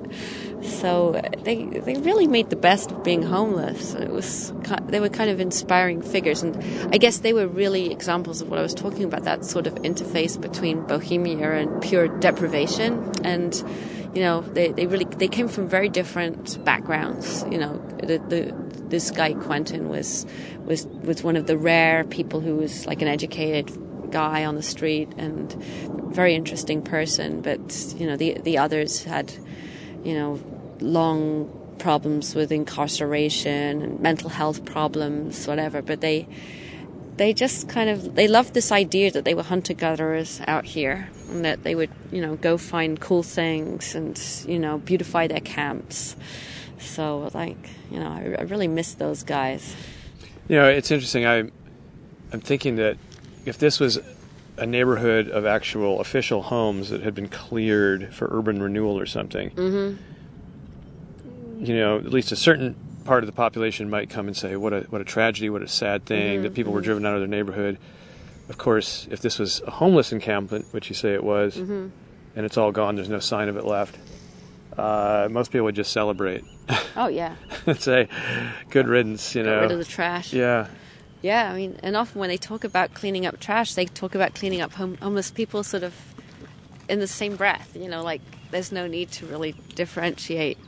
So they they really made the best of being homeless. It was they were kind of inspiring figures, and I guess they were really examples of what I was talking about. That sort of interface between bohemia and pure deprivation, and you know they, they really they came from very different backgrounds. You know the, the this guy Quentin was was was one of the rare people who was like an educated guy on the street and very interesting person, but you know the the others had you know, long problems with incarceration and mental health problems, whatever. But they they just kind of they loved this idea that they were hunter gatherers out here and that they would you know go find cool things and you know beautify their camps. So like you know I, I really miss those guys. You know, it's interesting. I, I'm thinking that if this was a neighborhood of actual official homes that had been cleared for urban renewal or something, Mm-hmm. you know, at least a certain part of the population might come and say, "What a what a tragedy! What a sad thing that people were driven out of their neighborhood." Of course, if this was a homeless encampment, which you say it was, and it's all gone, there's no sign of it left. Uh, most people would just celebrate Oh yeah, and say, "Good riddance," you get know. rid of the trash. yeah, Yeah, I mean, and often when they talk about cleaning up trash, they talk about cleaning up hom- homeless people sort of in the same breath. You know, like there's no need to really differentiate.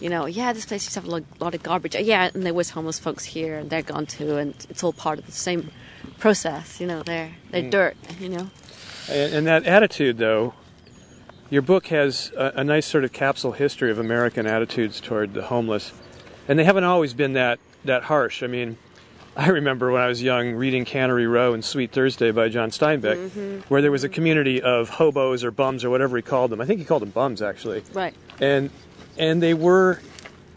You know, yeah, this place used to have a lot, of garbage. Uh, yeah, and there was homeless folks here, and they're gone too, and it's all part of the same process. You know, they're they're mm. dirt. You know. And, and that attitude, though, your book has a, a nice sort of capsule history of American attitudes toward the homeless, and they haven't always been that that harsh. I mean, I remember when I was young reading Cannery Row and Sweet Thursday by John Steinbeck, where there was a community of hobos or bums or whatever he called them. I think he called them bums actually, Right. and and they were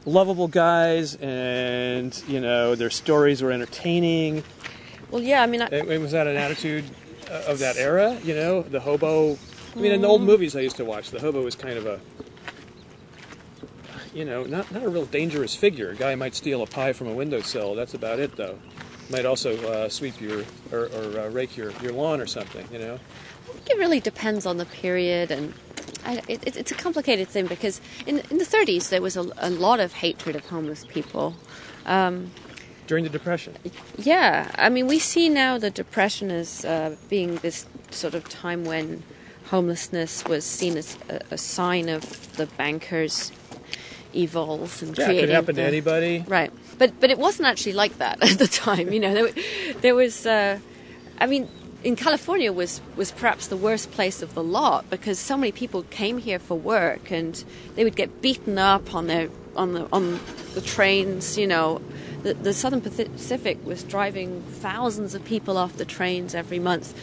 lovable guys, and you know their stories were entertaining. Well, yeah. I mean, I, and was that an attitude uh, of that era? You know, the hobo. I mean, in the old movies I used to watch, the hobo was kind of a, you know, not not a real dangerous figure. A guy might steal a pie from a windowsill. That's about it, though. Might also uh, sweep your or, or uh, rake your, your lawn or something. You know. I think it really depends on the period, and I, it, it- it's a complicated thing because in in the 30s there was a, a lot of hatred of homeless people. During the Depression. Yeah, I mean, we see now the depression as uh, being this sort of time when homelessness was seen as a, a sign of the bankers' evils and Yeah, it creating could happen to anybody. Right, but but it wasn't actually like that at the time. You know, there, there was. Uh, I mean, in California was was perhaps the worst place of the lot because so many people came here for work and they would get beaten up on their on the on the trains. You know, the, the Southern Pacific was driving thousands of people off the trains every month.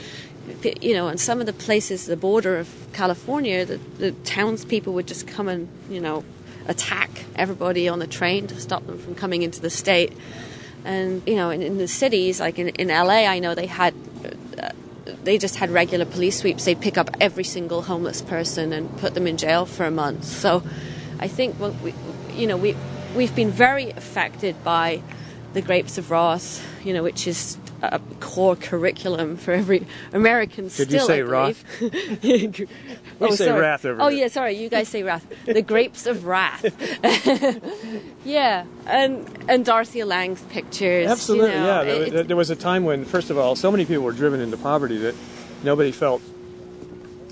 You know, and some of the places, the border of California, the, the townspeople would just come and you know attack everybody on the train to stop them from coming into the state. And you know, in, in the cities, like in, in LA, I know they had uh, they just had regular police sweeps. They'd pick up every single homeless person and put them in jail for a month. So I think what we, you know, we we've been very affected by the Grapes of Wrath, you know, which is a core curriculum for every American. Did still, you say believe. Oh, say sorry. Wrath over Oh yeah, sorry. You guys say Wrath. The Grapes of Wrath. yeah, and and Dorothea Lange's pictures. Absolutely, you know, yeah. it- There, there was a time when, first of all, so many people were driven into poverty that nobody felt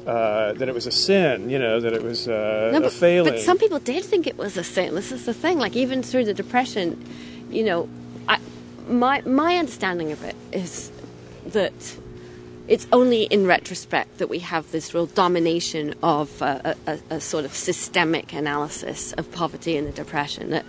uh, that it was a sin, you know, that it was uh, No, a but, failing. but some people did think it was a sin. This is the thing. Like even through the depression, you know, my my understanding of it is that it's only in retrospect that we have this real domination of uh, a, a, sort of systemic analysis of poverty and the depression. That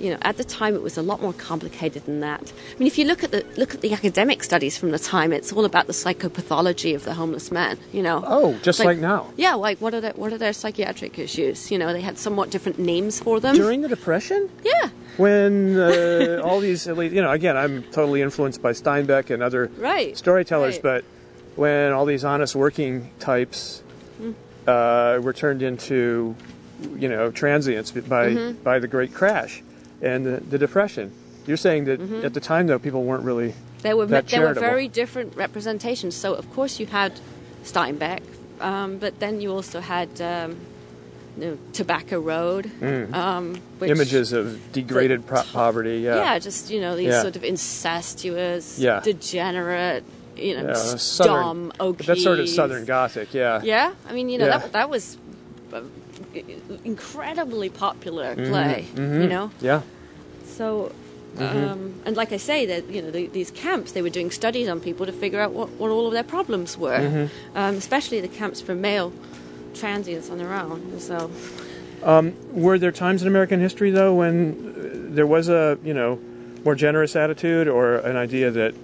you know, at the time it was a lot more complicated than that. I mean, if you look at the look at the academic studies from the time, it's all about the psychopathology of the homeless man. You know, Oh, just It's like now. Yeah, like what are their what are their psychiatric issues? You know, they had somewhat different names for them. During the Depression? yeah, when uh, all these, elite- you know, again, I'm totally influenced by Steinbeck and other Right, storytellers, right. but when all these honest working types Hmm. uh, were turned into, you know, transients by Mm-hmm. by the Great Crash and the, the Depression, you're saying that Mm-hmm. at the time though people weren't really there were that there were very different representations. So of course you had Steinbeck, um, but then you also had um, you know, Tobacco Road, um, which, Mm. images of degraded pro- poverty. Yeah, Yeah, just you know these Yeah. sort of incestuous, Yeah. degenerate, you know, Yeah, dumb, southern, that's sort of Southern Gothic. Yeah, Yeah, I mean, you know, that that was incredibly popular Mm-hmm. play. You know, yeah. So. Um, and like I say, that you know the, these camps, they were doing studies on people to figure out what, what all of their problems were, Mm-hmm. um, especially the camps for male transients on their own. So Were there times in American history, though, when uh, there was a you know more generous attitude or an idea that,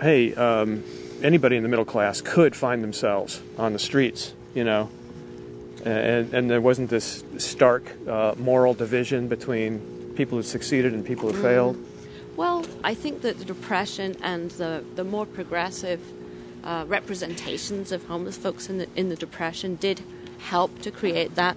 hey, um, anybody in the middle class could find themselves on the streets, you know, and and there wasn't this stark uh, moral division between people who succeeded and people who failed. Well, I think that the depression and the, the more progressive uh, representations of homeless folks in the in the depression did help to create that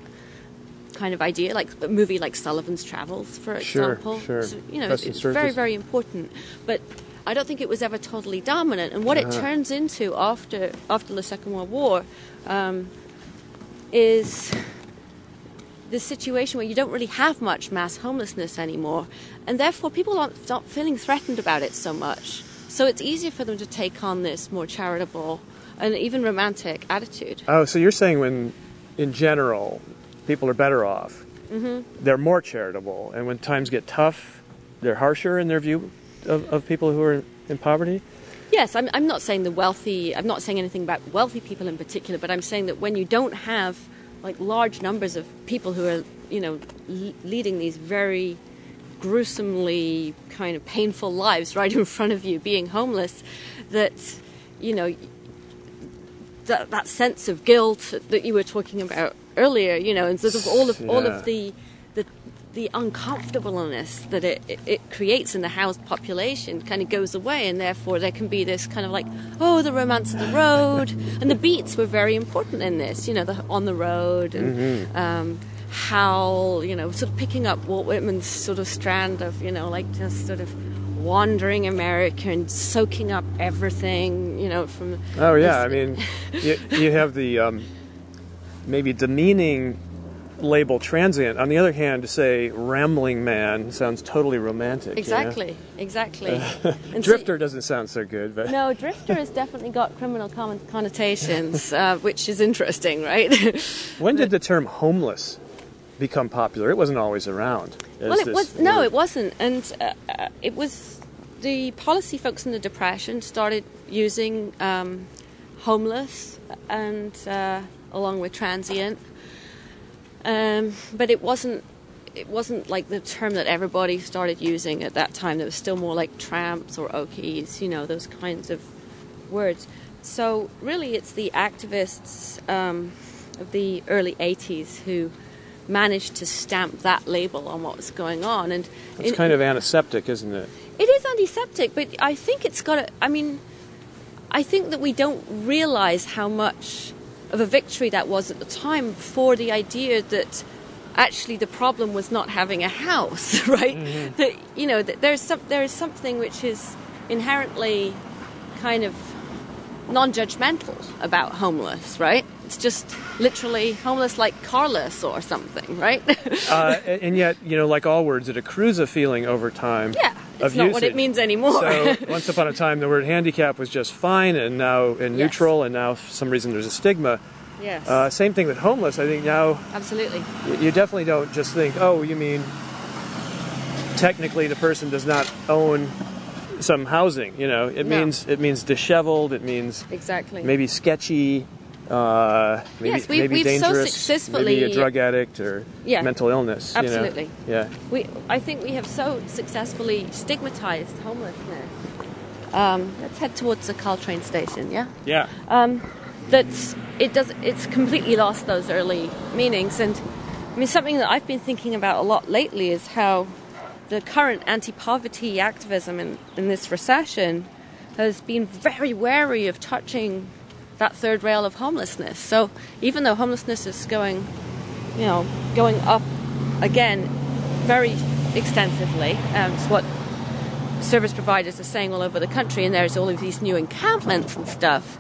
kind of idea, like a movie like Sullivan's Travels, for example. sure. So, you know, Preston it's very Sturges. very important, but. I don't think it was ever totally dominant, and what it Uh-huh. turns into after after the Second World War um, is this situation where you don't really have much mass homelessness anymore, and therefore people aren't not feeling threatened about it so much. So it's easier for them to take on this more charitable and even romantic attitude. Oh, so you're saying when, in general, people are better off, Mm-hmm. they're more charitable, and when times get tough, they're harsher in their view of, of people who are in poverty. Yes, I'm, I'm not saying the wealthy. I'm not saying anything about wealthy people in particular, but I'm saying that when you don't have like large numbers of people who are, you know, l- leading these very gruesomely kind of painful lives right in front of you, being homeless, that you know that that sense of guilt that you were talking about earlier, you know, and sort of all of all of the the uncomfortableness that it, it, it creates in the housed population kind of goes away, and therefore there can be this kind of like, oh, the romance of the road, and the beats were very important in this, you know, the on the road and. Um, Howl, you know, sort of picking up Walt Whitman's sort of strand of, you know, like just sort of wandering America and soaking up everything, you know, from. Oh yeah, I mean, you, you have the um, maybe demeaning label transient. On the other hand, to say rambling man sounds totally romantic. you know? Exactly, exactly. So- Drifter doesn't sound so good, but no, drifter has definitely got criminal con- connotations, uh, which is interesting, right? when did the term homeless become popular? It wasn't always around. well, it was no, word. it wasn't, and uh, uh, it was the policy folks in the depression started using um, homeless and uh, along with transient, um, but it wasn't. It wasn't like the term that everybody started using at that time. There was still more like tramps or okies, you know, those kinds of words. So really, it's the activists um, of the early '80s who managed to stamp that label on what was going on, and It's in- kind of antiseptic, isn't it? it is antiseptic, but I think it's got. A, I mean, I think that we don't realize how much of a victory that was at the time for the idea that actually the problem was not having a house, right? Mm-hmm. That you know that there's some there is something which is inherently kind of non-judgmental about homeless, right? It's just literally homeless like carless or something, right? uh, and yet, you know, like all words, it accrues a feeling over time. Yeah, it's not usage. what it means anymore. so once upon a time, the word handicap was just fine, and now in neutral, and now for some reason there's a stigma. Yes. Uh, same thing with homeless. I think now. Absolutely. You definitely don't just think, oh, you mean technically the person does not own some housing. You know, it no. means it means disheveled. It means exactly maybe sketchy. Uh, maybe, yes, we, maybe we've dangerous, so successfully maybe a drug addict or yeah, mental illness. Absolutely. You know? Yeah. We, I think we have so successfully stigmatized homelessness. Um, let's head towards the Caltrain station. Yeah. Yeah. Um, that it does. It's completely lost those early meanings, and I mean something that I've been thinking about a lot lately is how the current anti-poverty activism in, in this recession has been very wary of touching that third rail of homelessness. So even though homelessness is going, you know, going up again very extensively, um, it's what service providers are saying all over the country, and there's all of these new encampments and stuff.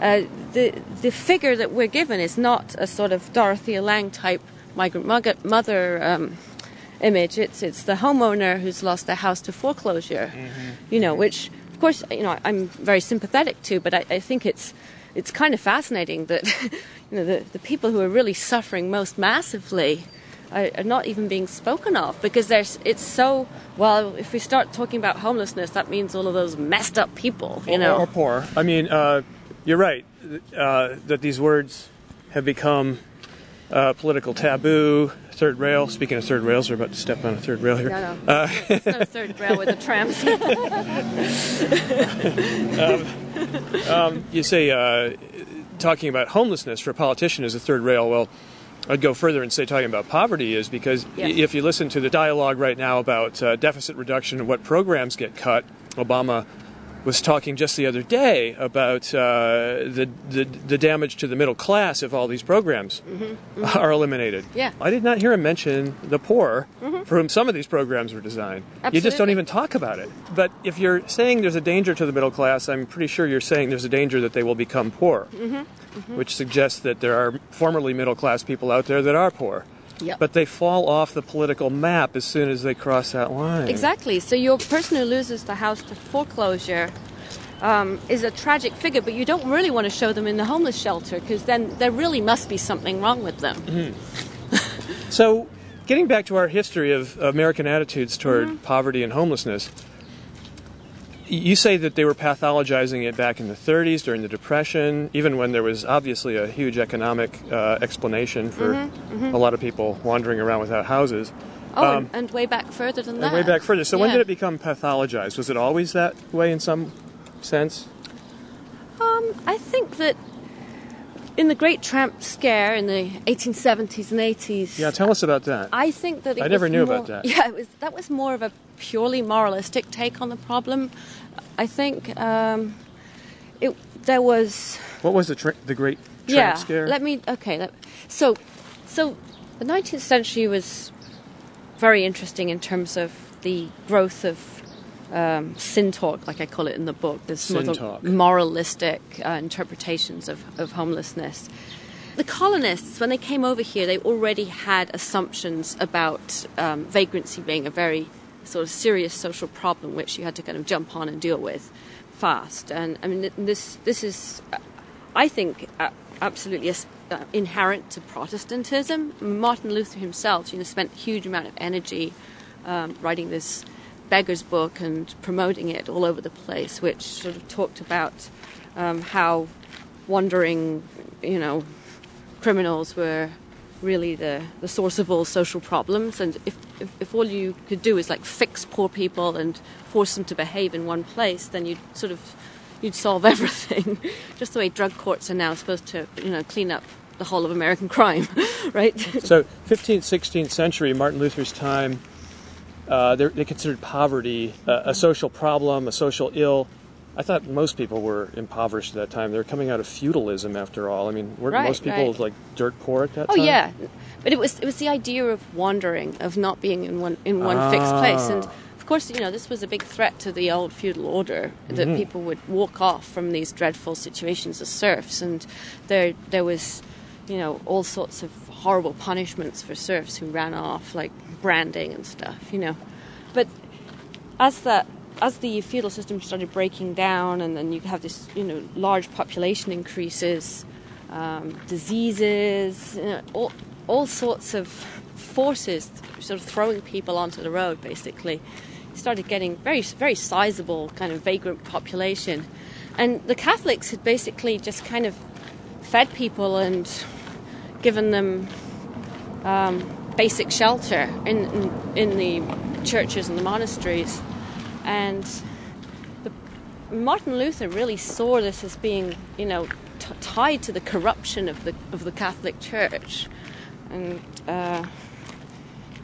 Uh, the the figure that we're given is not a sort of Dorothea Lange type migrant mother um, image. It's it's the homeowner who's lost their house to foreclosure, mm-hmm. you know, which of course you know I'm very sympathetic to, but I, I think it's it's kind of fascinating that you know the, the people who are really suffering most massively are, are, not even being spoken of because there's it's so well if we start talking about homelessness that means all of those messed up people you know? or, or poor. I mean uh, you're right uh, that these words have become uh, political taboo third rail. Speaking of third rails, we're about to step on a third rail here. No, no. Uh, it's no third rail with the trams. um, um, you say uh, talking about homelessness for a politician is a third rail. Well, I'd go further and say talking about poverty is because yes. if you listen to the dialogue right now about uh, deficit reduction and what programs get cut, Obama was talking just the other day about uh, the, the, the damage to the middle class if all these programs mm-hmm, mm-hmm. are eliminated. Yeah, I did not hear him mention the poor, mm-hmm. for whom some of these programs were designed. Absolutely. You just don't even talk about it. But if you're saying there's a danger to the middle class, I'm pretty sure you're saying there's a danger that they will become poor, mm-hmm, mm-hmm. which suggests that there are formerly middle class people out there that are poor. Yep. But they fall off the political map as soon as they cross that line. Exactly. So your person who loses the house to foreclosure um, is a tragic figure, but you don't really want to show them in the homeless shelter because then there really must be something wrong with them. Mm-hmm. so, getting back to our history of American attitudes toward mm-hmm. poverty and homelessness, you say that they were pathologizing it back in the 30s during the Depression, even when there was obviously a huge economic uh, explanation for mm-hmm, mm-hmm. a lot of people wandering around without houses. Oh, um, and, way back further than that. Way back further. So yeah. when did it become pathologized? Was it always that way in some sense? Um, I think that in the Great Tramp Scare in the 1870s and 80s. Yeah, tell us about that. I think that I never knew more, about that. Yeah, it was that was more of a purely moralistic take on the problem. I think um, it there was. What was the tra- the Great Tramp yeah, Scare? Let me. Okay, let, so so the 19th century was very interesting in terms of the growth of um, sin talk, like I call it in the book. There's sin moralistic uh, interpretations of, of homelessness. The colonists, when they came over here, they already had assumptions about um, vagrancy being a very sort of serious social problem which you had to kind of jump on and deal with fast. And I mean, this this is, I think, absolutely uh, inherent to Protestantism. Martin Luther himself, you know, spent a huge amount of energy um, writing this beggar's book and promoting it all over the place, which sort of talked about um, how wandering, you know, criminals were really the, the source of all social problems. And if, if, if, all you could do is like fix poor people and force them to behave in one place, then you'd sort of you'd solve everything. Just the way drug courts are now supposed to, you know, clean up the whole of American crime, right? so, 15th, 16th century, Martin Luther's time, uh, they considered poverty uh, a social problem, a social ill. I thought most people were impoverished at that time. They were coming out of feudalism, after all. I mean, weren't Right, most people right. like dirt poor at that Oh time? yeah, but it was it was the idea of wandering, of not being in one in one fixed place, and Ah. of course, you know, this was a big threat to the old feudal order that Mm-hmm. people would walk off from these dreadful situations as serfs, and there there was, you know, all sorts of horrible punishments for serfs who ran off, like branding and stuff, you know, but as that as the feudal system started breaking down, and then you have this, you know, large population increases, um, diseases, you know, all all sorts of forces sort of throwing people onto the road. Basically, started getting very very sizable kind of vagrant population, and the Catholics had basically just kind of fed people and given them um, basic shelter in, in in the churches and the monasteries, and the, Martin Luther really saw this as being, you know, t- tied to the corruption of the of the Catholic Church, and uh,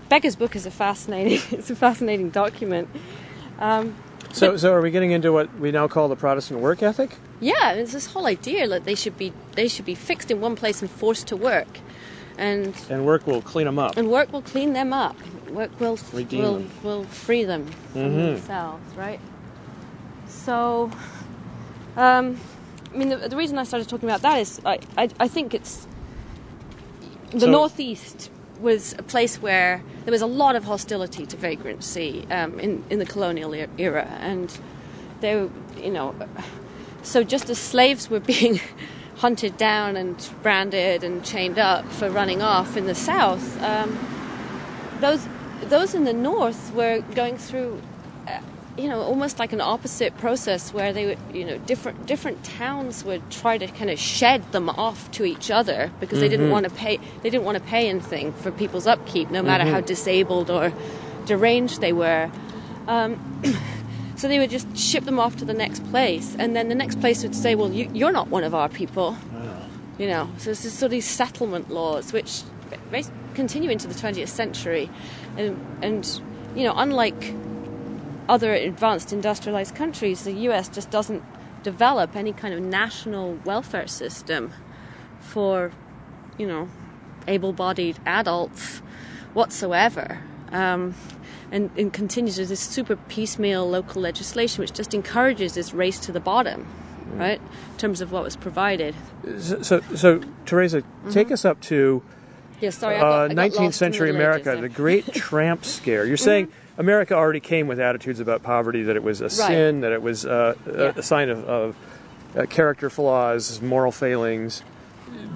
beggar's book is a fascinating it's a fascinating document. Um, So, so are we getting into what we now call the Protestant work ethic? yeah, it's this whole idea that they should be they should be fixed in one place and forced to work, and And work will clean them up. and work will clean them up. Work will Redeem will them. will free them from Mhm. themselves, right? So, um, I mean, the, the reason I started talking about that is I I, I think it's the So- northeast was a place where there was a lot of hostility to vagrancy um, in in the colonial era, and they, you know, so just as slaves were being hunted down and branded and chained up for running off in the south, um, those those in the north were going through. uh, You know, almost like an opposite process where they would, you know, different different towns would try to kind of shed them off to each other because they didn't want to pay. They didn't want to pay anything for people's upkeep, no matter how disabled or deranged they were. Um, so they would just ship them off to the next place, and then the next place would say, "Well, you, you're not one of our people." You know, so this is sort of these settlement laws which continue into the 20th century, and, and you know, unlike other advanced industrialized countries, the U.S. just doesn't develop any kind of national welfare system for, you know, able-bodied adults whatsoever. Um, and, and continues with this super piecemeal local legislation, which just encourages this race to the bottom, right? In terms of what was provided. So, so, so Teresa, take us up to Yeah, sorry, I got, uh, I got 19th lost in century America, the Great Tramp Scare. You're saying America already came with attitudes about poverty, that it was a sin, that it was uh, Yeah. a, a sign of, of uh, character flaws, moral failings.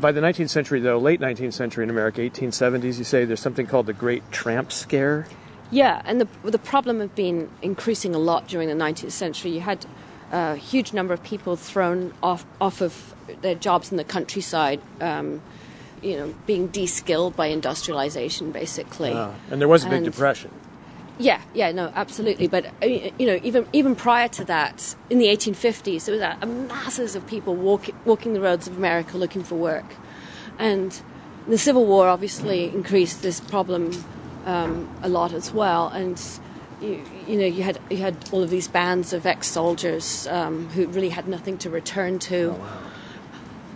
By the 19th century, though, late 19th century in America, 1870s, you say there's something called the Great Tramp Scare. Yeah, and the the problem had been increasing a lot during the 19th century. You had a huge number of people thrown off off of their jobs in the countryside, um, you know, being de-skilled by industrialization, basically. Uh, and there was a big And- depression. Yeah, yeah, no, absolutely. But uh, you know, even even prior to that, in the 1850s, there was a, a masses of people walking walking the roads of America looking for work, and the Civil War obviously increased this problem um, a lot as well. And you, you know, you had you had all of these bands of ex-soldiers um, who really had nothing to return to.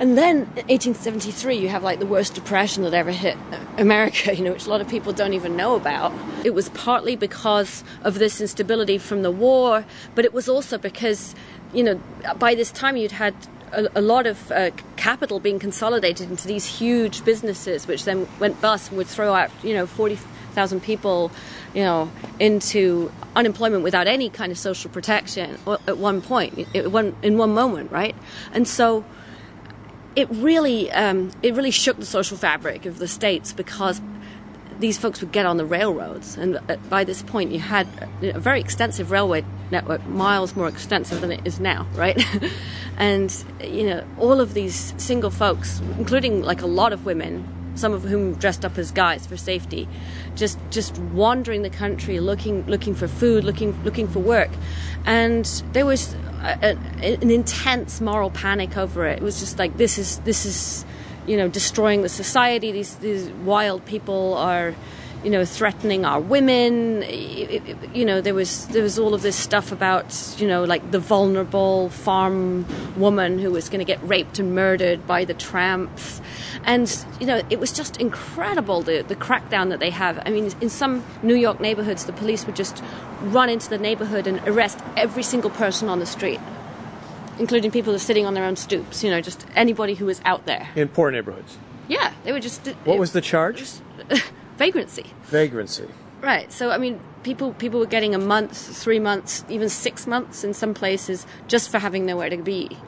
And then, in 1873, you have like the worst depression that ever hit America, you know, which a lot of people don't even know about. It was partly because of this instability from the war, but it was also because, you know, by this time you'd had a, a lot of uh, capital being consolidated into these huge businesses, which then went bust and would throw out, you know, 40,000 people, you know, into unemployment without any kind of social protection at one point, in one moment, right? And so it really um, it really shook the social fabric of the states because these folks would get on the railroads, and uh, by this point you had a very extensive railway network, miles more extensive than it is now, right? and you know all of these single folks, including like a lot of women, some of whom dressed up as guys for safety, just just wandering the country looking looking for food, looking looking for work, and there was a, a, an intense moral panic over it. It was just like this is this is you know destroying the society. These these wild people are you know, threatening our women. You know, there was there was all of this stuff about you know, like the vulnerable farm woman who was going to get raped and murdered by the tramps, and you know, it was just incredible the the crackdown that they have. I mean, in some New York neighborhoods, the police would just run into the neighborhood and arrest every single person on the street. Including people who are sitting on their own stoops, you know, just anybody who was out there. In poor neighborhoods. Yeah, they were just. What was the charge? vagrancy. Vagrancy. Right. So I mean, people people were getting a month, three months, even six months in some places just for having nowhere to be.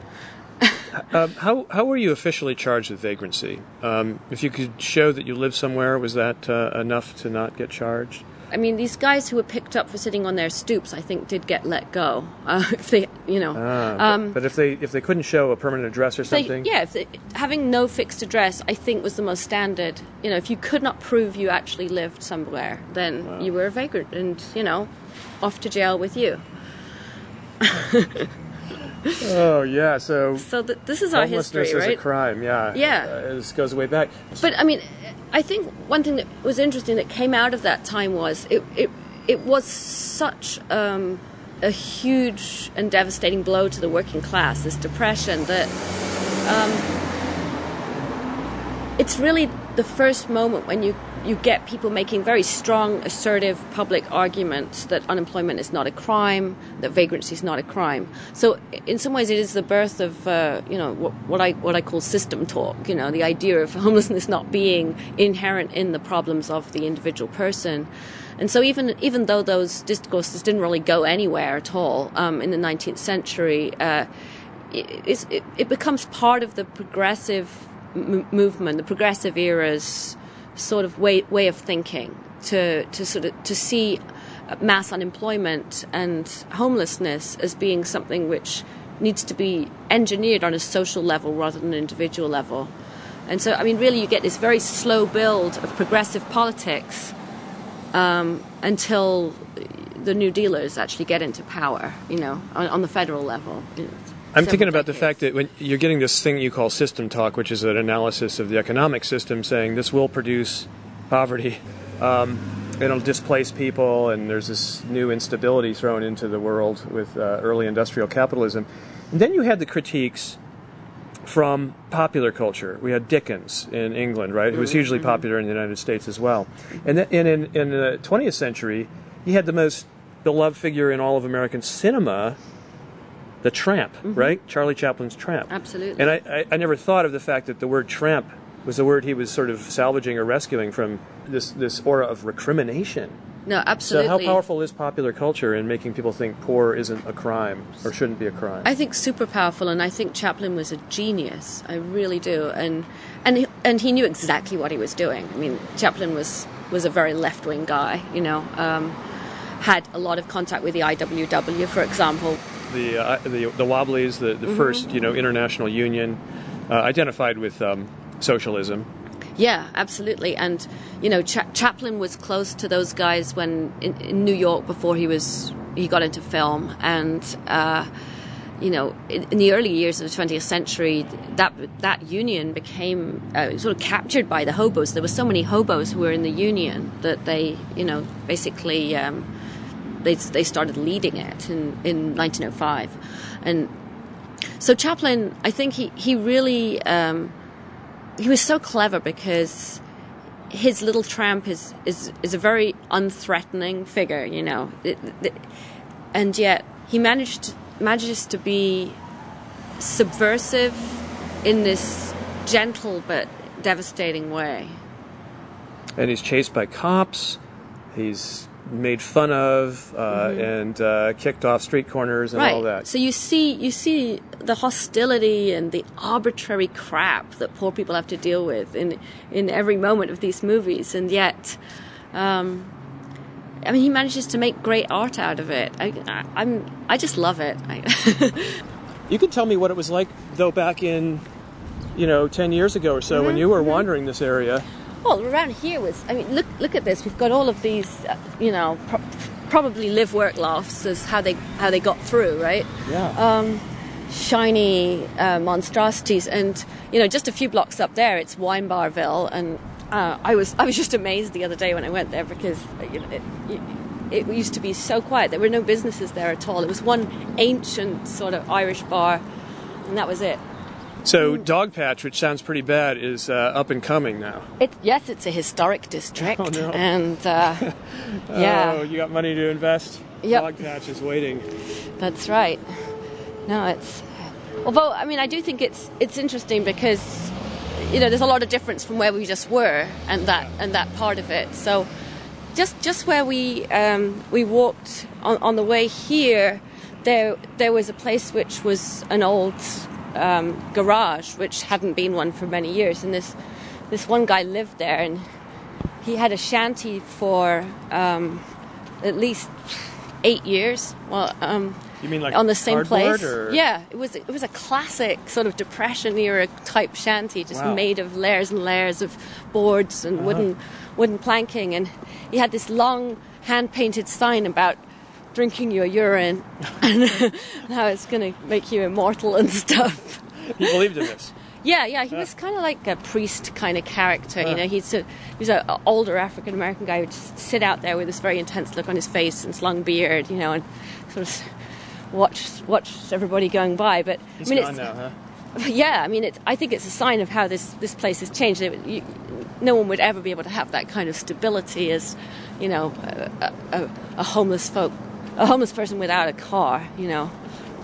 um, how how were you officially charged with vagrancy? Um, if you could show that you lived somewhere, was that uh, enough to not get charged? I mean, these guys who were picked up for sitting on their stoops, I think, did get let go. Uh, if they, you know, ah, um, but, but, if they if they couldn't show a permanent address or something, they, yeah, they, having no fixed address, I think, was the most standard. You know, if you could not prove you actually lived somewhere, then wow. you were a vagrant, and you know, off to jail with you. oh yeah, so so th- this is our history, right? Is a crime, yeah, yeah. Uh, this goes way back. But I mean, I think one thing that was interesting that came out of that time was it it, it was such um, a huge and devastating blow to the working class, this depression that um, it's really the first moment when you you get people making very strong, assertive public arguments that unemployment is not a crime, that vagrancy is not a crime. So, in some ways, it is the birth of uh, you know what, what, I what I call system talk. You know, the idea of homelessness not being inherent in the problems of the individual person. And so, even even though those discourses didn't really go anywhere at all um, in the 19th century, uh, it, it, it, becomes part of the progressive movement, the progressive era's sort of way way of thinking to to sort of to see mass unemployment and homelessness as being something which needs to be engineered on a social level rather than an individual level. And so, I mean, really, you get this very slow build of progressive politics um, until the New Dealers actually get into power, you know, on, on the federal level. You know. I'm thinking about decades. the fact that when you're getting this thing you call system talk, which is an analysis of the economic system, saying this will produce poverty, um, it'll displace people, and there's this new instability thrown into the world with uh, early industrial capitalism. And then you had the critiques from popular culture. We had Dickens in England, right, who was mm-hmm. hugely popular in the United States as well. And, th- and in, in the 20th century, he had the most beloved figure in all of American cinema the tramp, mm-hmm. right? Charlie Chaplin's tramp. Absolutely. And I, I, I, never thought of the fact that the word tramp was the word he was sort of salvaging or rescuing from this, this aura of recrimination. No, absolutely. So, how powerful is popular culture in making people think poor isn't a crime or shouldn't be a crime? I think super powerful, and I think Chaplin was a genius. I really do, and and he, and he knew exactly what he was doing. I mean, Chaplin was was a very left wing guy. You know, um, had a lot of contact with the IWW, for example the uh, the, the Wobblies, the, the mm-hmm. first you know international union, uh, identified with um, socialism. Yeah, absolutely. And you know, Cha- Chaplin was close to those guys when in, in, New York before he was he got into film, and uh, you know, in, in, the early years of the 20th century, that that union became uh, sort of captured by the hobos. There were so many hobos who were in the union that they, you know, basically. Um, they, they started leading it in, in 1905. And so Chaplin, I think he, he really, um, he was so clever because his little tramp is, is, is a very unthreatening figure, you know. It, it, and yet he managed, manages to be subversive in this gentle but devastating way. And he's chased by cops. He's made fun of uh, mm-hmm. and uh, kicked off street corners and right. all that. So you see, you see the hostility and the arbitrary crap that poor people have to deal with in in every moment of these movies, and yet. Um, I mean, he manages to make great art out of it. I, I, am I just love it. you can tell me what it was like, though, back in, you know, ten years ago or so, mm-hmm. when you were mm-hmm. wandering this area. Well, around here was. I mean, look look at this. We've got all of these, uh, you know, pro- probably live work lofts as how they how they got through, right? Yeah. Um, shiny uh, monstrosities, and you know, just a few blocks up there, it's Wine Barville, and uh, I was I was just amazed the other day when I went there because you know, it, it, it used to be so quiet. There were no businesses there at all. It was one ancient sort of Irish bar, and that was it. So Dogpatch, which sounds pretty bad, is uh, up and coming now. It, yes, it's a historic district, Oh, no. and uh, yeah, Oh, you got money to invest? Yep. Dogpatch is waiting. That's right. No, it's. Although I mean, I do think it's it's interesting because you know there's a lot of difference from where we just were and that and that part of it. So just just where we um, we walked on, on the way here, there there was a place which was an old um, garage which hadn't been one for many years, and this this one guy lived there and he had a shanty for um, at least eight years. Well, um, You mean like on the same place? or- Yeah, it was. It was a classic sort of depression era type shanty, just Wow. made of layers and layers of boards and wooden wooden planking, and he had this long hand painted sign about drinking your urine and how it's going to make you immortal and stuff. He believed in this. Yeah, yeah, he was kind of like a priest kind of character. You know, he's a he's an older African American guy who would just sit out there with this very intense look on his face and his long beard, you know, and sort of watch watch everybody going by. But He's I mean, gone it's, now, huh? yeah, I mean, it's, I think it's a sign of how this, this place has changed. It- you- no one would ever be able to have that kind of stability as, you know, a, a, a homeless folk, a homeless person without a car. You know,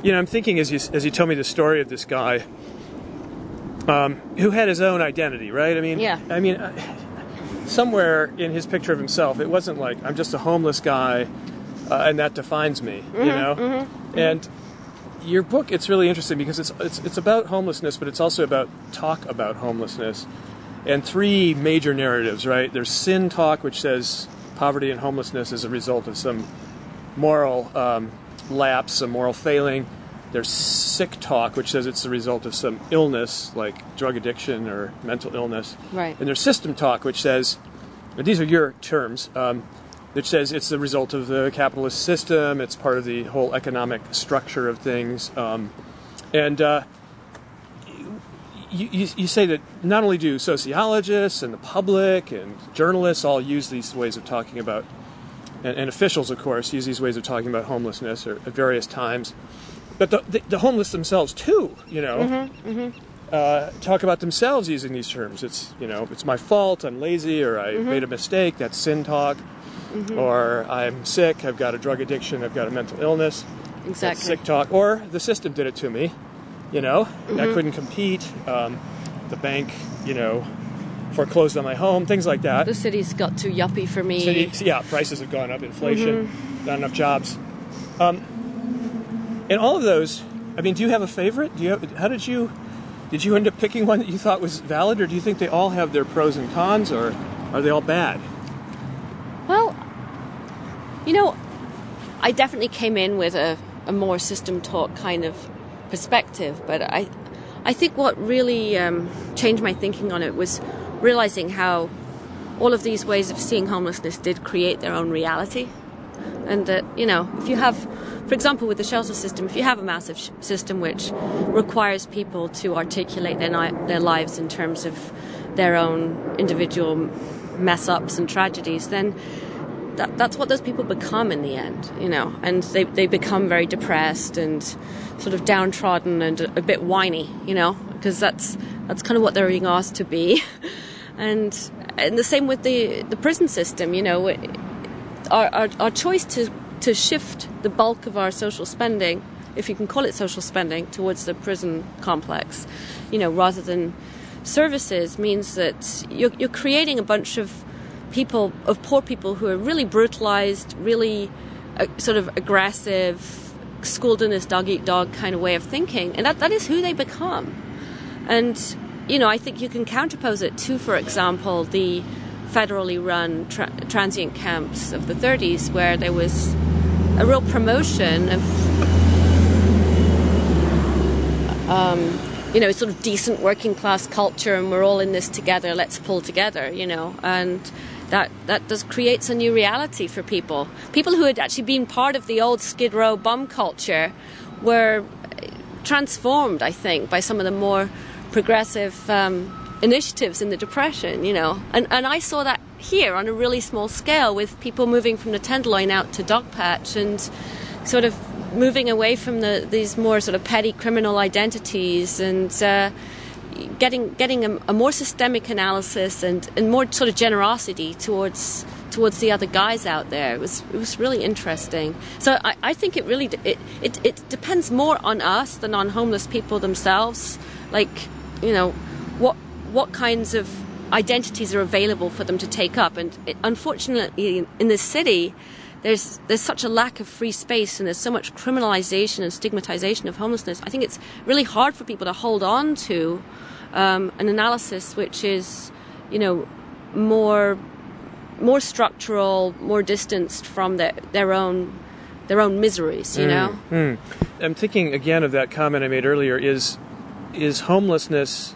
You know, I'm thinking as you as you tell me the story of this guy, um, who had his own identity, right? I mean, Yeah. I mean, uh, somewhere in his picture of himself, it wasn't like I'm just a homeless guy, uh, and that defines me, you know. And your book, it's really interesting because it's it's it's about homelessness, but it's also about talk about homelessness, and three major narratives, right? There's sin talk, which says poverty and homelessness is a result of some moral um, lapse, some moral failing. There's sick talk, which says it's the result of some illness, like drug addiction or mental illness. Right. And there's system talk, which says, these are your terms, um, which says it's the result of the capitalist system, it's part of the whole economic structure of things. Um, and uh, you, you, you say that not only do sociologists and the public and journalists all use these ways of talking about and, and officials, of course, use these ways of talking about homelessness or, at various times. But the, the, the homeless themselves, too, you know, mm-hmm, mm-hmm. Uh, talk about themselves using these terms. It's, you know, it's my fault, I'm lazy, or I mm-hmm. made a mistake, that's sin talk. Or I'm sick, I've got a drug addiction, I've got a mental illness. That's exactly. sick talk. Or the system did it to me, you know, I couldn't compete. Um, the bank, you know, foreclosed on my home, things like that. The city's got too yuppie for me. City, yeah, prices have gone up, inflation, Mm-hmm. not enough jobs. Um, in all of those, I mean, do you have a favorite? Do you have, how did you did you end up picking one that you thought was valid, or do you think they all have their pros and cons, or are they all bad? Well, you know, I definitely came in with a, a more system talk kind of perspective, but I, I think what really um, changed my thinking on it was realizing how all of these ways of seeing homelessness did create their own reality, and that you know, if you have, for example, with the shelter system, if you have a massive sh- system which requires people to articulate their, ni- their lives in terms of their own individual mess ups and tragedies, then that, that's what those people become in the end, you know, and they, they become very depressed and sort of downtrodden and a, a bit whiny, you know, because that's that's kind of what they're being asked to be, and and the same with the the prison system, you know, our our, our choice to to shift the bulk of our social spending, if you can call it social spending, towards the prison complex, you know, rather than services means that you're, you're creating a bunch of people, of poor people who are really brutalized, really uh, sort of aggressive, schooled in this dog eat dog kind of way of thinking. And that, that is who they become. And, you know, I think you can counterpose it to, for example, the federally run tra- transient camps of the 30s, where there was a real promotion of um, you know, sort of decent working class culture, and we're all in this together. Let's pull together, you know, and that that does creates a new reality for people. People who had actually been part of the old Skid Row bum culture were uh, transformed, I think, by some of the more progressive um, initiatives in the depression, you know, and and I saw that here on a really small scale with people moving from the Tenderloin out to Dogpatch and sort of moving away from the, these more sort of petty criminal identities and uh, getting getting a, a, more systemic analysis and, and more sort of generosity towards towards the other guys out there. It was it was really interesting. So I, I think it really it, it it depends more on us than on homeless people themselves. Like you know what what kinds of identities are available for them to take up. And it, unfortunately, in, this city, there's there's such a lack of free space and there's so much criminalization and stigmatization of homelessness. I think it's really hard for people to hold on to um, an analysis which is, you know, more more structural, more distanced from their their own their own miseries. You mm, know. Mm. I'm thinking again of that comment I made earlier. Is is homelessness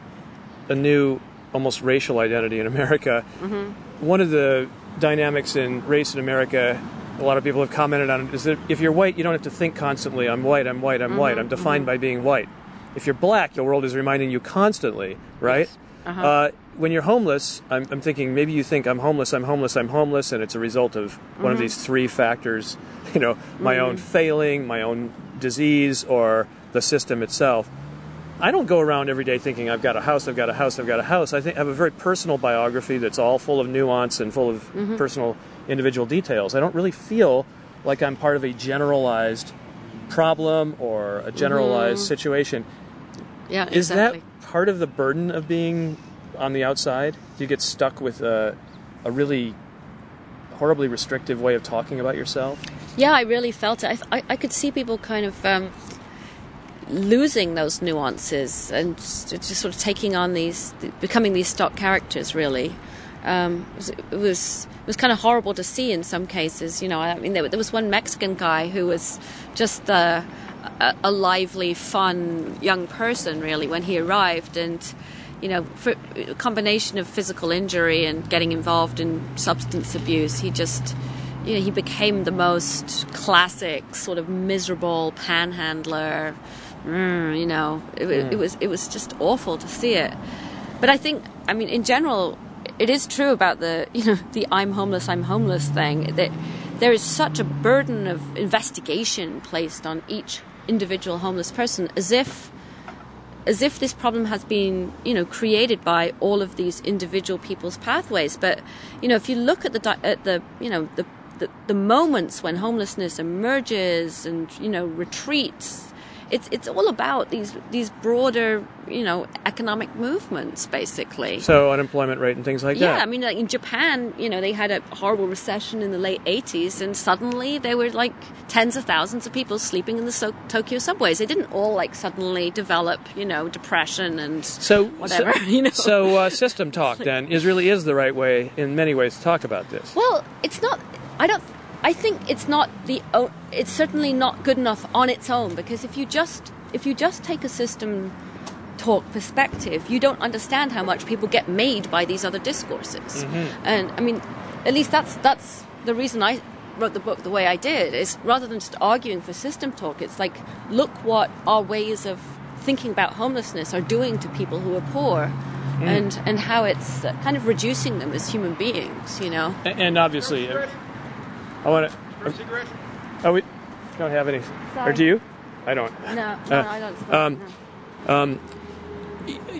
a new almost racial identity in America? Mm-hmm. One of the dynamics in race in America a lot of people have commented on it is that if you're white, you don't have to think constantly, I'm white, I'm white, I'm mm-hmm, white. I'm defined mm-hmm. by being white. If you're black, the world is reminding you constantly, right? Yes. Uh-huh. Uh, when you're homeless, I'm, I'm, thinking maybe you think I'm homeless, I'm homeless, I'm homeless, and it's a result of one of mm-hmm. these three factors, you know, my own mm-hmm. failing, my own disease, or the system itself. I don't go around every day thinking I've got a house, I've got a house, I've got a house. I think I have a very personal biography that's all full of nuance and full of mm-hmm. personal individual details. I don't really feel like I'm part of a generalized problem or a generalized mm-hmm. situation. Yeah, exactly. Is that part of the burden of being on the outside? Do you get stuck with a, a really horribly restrictive way of talking about yourself? Yeah, I really felt it. I, I, I could see people kind of um, losing those nuances and just sort of taking on these, becoming these stock characters, really. Um, it, was, it was it was kind of horrible to see in some cases. You know, I mean, there, there was one Mexican guy who was just a, a, a, lively, fun young person, really, when he arrived, and you know, for a combination of physical injury and getting involved in substance abuse, he just you know, he became the most classic sort of miserable panhandler. Mm, you know, it, mm. it, was it was just awful to see it. But I think, I mean, in general, it is true about the you know the I'm homeless, I'm homeless thing that there is such a burden of investigation placed on each individual homeless person, as if as if this problem has been you know created by all of these individual people's pathways. But you know, if you look at the at the you know the the, the moments when homelessness emerges and you know retreats it's it's all about these these broader you know economic movements basically. So unemployment rate and things like yeah, that. Yeah i mean like in japan you know they had a horrible recession in the late 80s and suddenly there were like tens of thousands of people sleeping in the so- tokyo subways. They didn't all like suddenly develop you know depression and so whatever so, you know. so uh, system talk then is really is the right way in many ways to talk about this. Well it's not i don't I think it's not the it's certainly not good enough on its own because if you just if you just take a system talk perspective, you don't understand how much people get made by these other discourses. Mm-hmm. And I mean, at least that's that's the reason I wrote the book the way I did is rather than just arguing for system talk, it's like look what our ways of thinking about homelessness are doing to people who are poor. Mm. And and how it's kind of reducing them as human beings, you know. And, and obviously, I want to. Oh, we don't have any. Sorry. Or do you? I don't. No, no, uh, I don't. Um, no. um,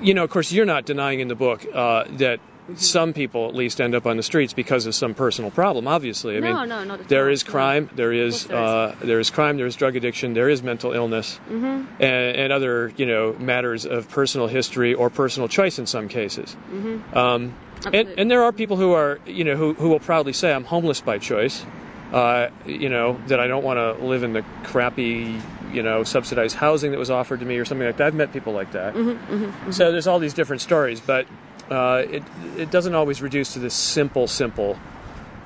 you know, of course, you're not denying in the book uh, that some people at least end up on the streets because of some personal problem. Obviously, I no, mean, no, not there is crime, there is there, uh, there is crime, there is drug addiction, there is mental illness, mm-hmm. and, and, other you know matters of personal history or personal choice in some cases. Mm-hmm. Um, and, and, there are people who are you know who, who will proudly say, "I'm homeless by choice." Uh, you know, that I don't want to live in the crappy, you know, subsidized housing that was offered to me or something like that. I've met people like that. Mm-hmm, mm-hmm. So there's all these different stories, but uh, it it doesn't always reduce to this simple, simple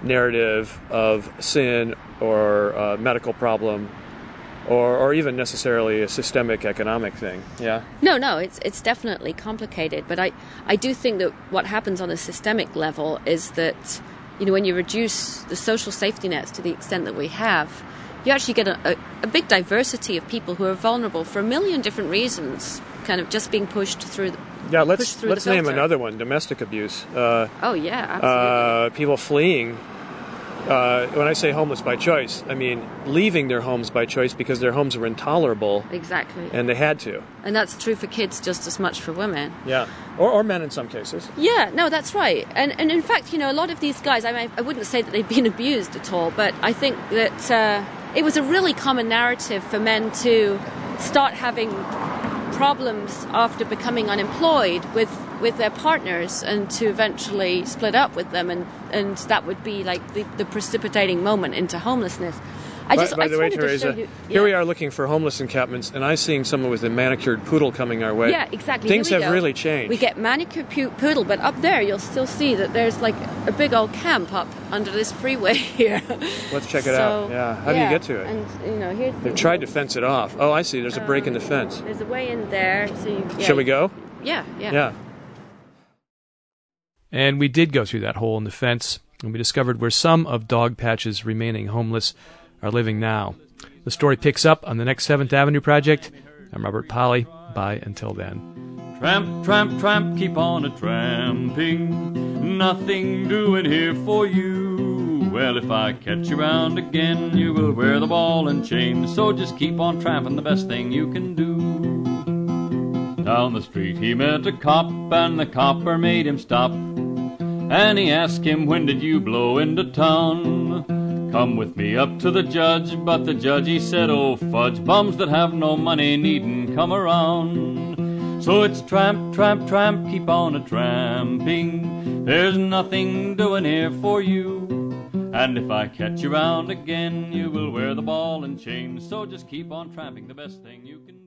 narrative of sin or uh, medical problem. Or, or even necessarily a systemic economic thing, yeah. No, no, it's it's definitely complicated. But I, I do think that what happens on a systemic level is that you know, when you reduce the social safety nets to the extent that we have, you actually get a, a, a, big diversity of people who are vulnerable for a million different reasons kind of just being pushed through. The, Yeah, let's through let's name another one: domestic abuse. Uh, Oh yeah, absolutely. uh, people fleeing. Uh, when I say homeless by choice, I mean leaving their homes by choice because their homes were intolerable exactly, and they had to. and that's true for kids just as much for women. Yeah, or, or men in some cases. Yeah, no, that's right. And and in fact, you know, a lot of these guys, I mean, I wouldn't say that they've been abused at all, but I think that uh, it was a really common narrative for men to start having problems after becoming unemployed with with their partners and to eventually split up with them and and that would be like the, the precipitating moment into homelessness. I By, just by I the way, wanted to show Teresa, you- here we are looking for homeless encampments, and I'm seeing someone with a manicured poodle coming our way. Yeah, exactly. Things have go. really changed. We get manicure pu- poodle, but up there you'll still see that there's like a big old camp up under this freeway here. Let's check it So, out. Yeah, how do you get to it? And you know, here's They've tried to fence it off. Oh, I see. There's a break in the um, fence. There's a way in there, so you. Yeah, Shall we go? Yeah, yeah. Yeah. And we did go through that hole in the fence, and we discovered where some of Dogpatch's remaining homeless are living now. The story picks up on the next 7th Avenue project. I'm Robert Polly. Bye until then. Tramp, tramp, tramp, keep on a tramping. Nothing doing here for you. Well, if I catch you round again, you will wear the ball and chain. So just keep on tramping, the best thing you can do. Down the street he met a cop, and the copper made him stop. And he asked him, When did you blow into town? Come with me up to the judge, but the judge he said, Oh fudge, bums that have no money needn't come around. So it's tramp, tramp, tramp, keep on a tramping. There's nothing doing here for you. And if I catch you round again, you will wear the ball and chain. So just keep on tramping, the best thing you can do.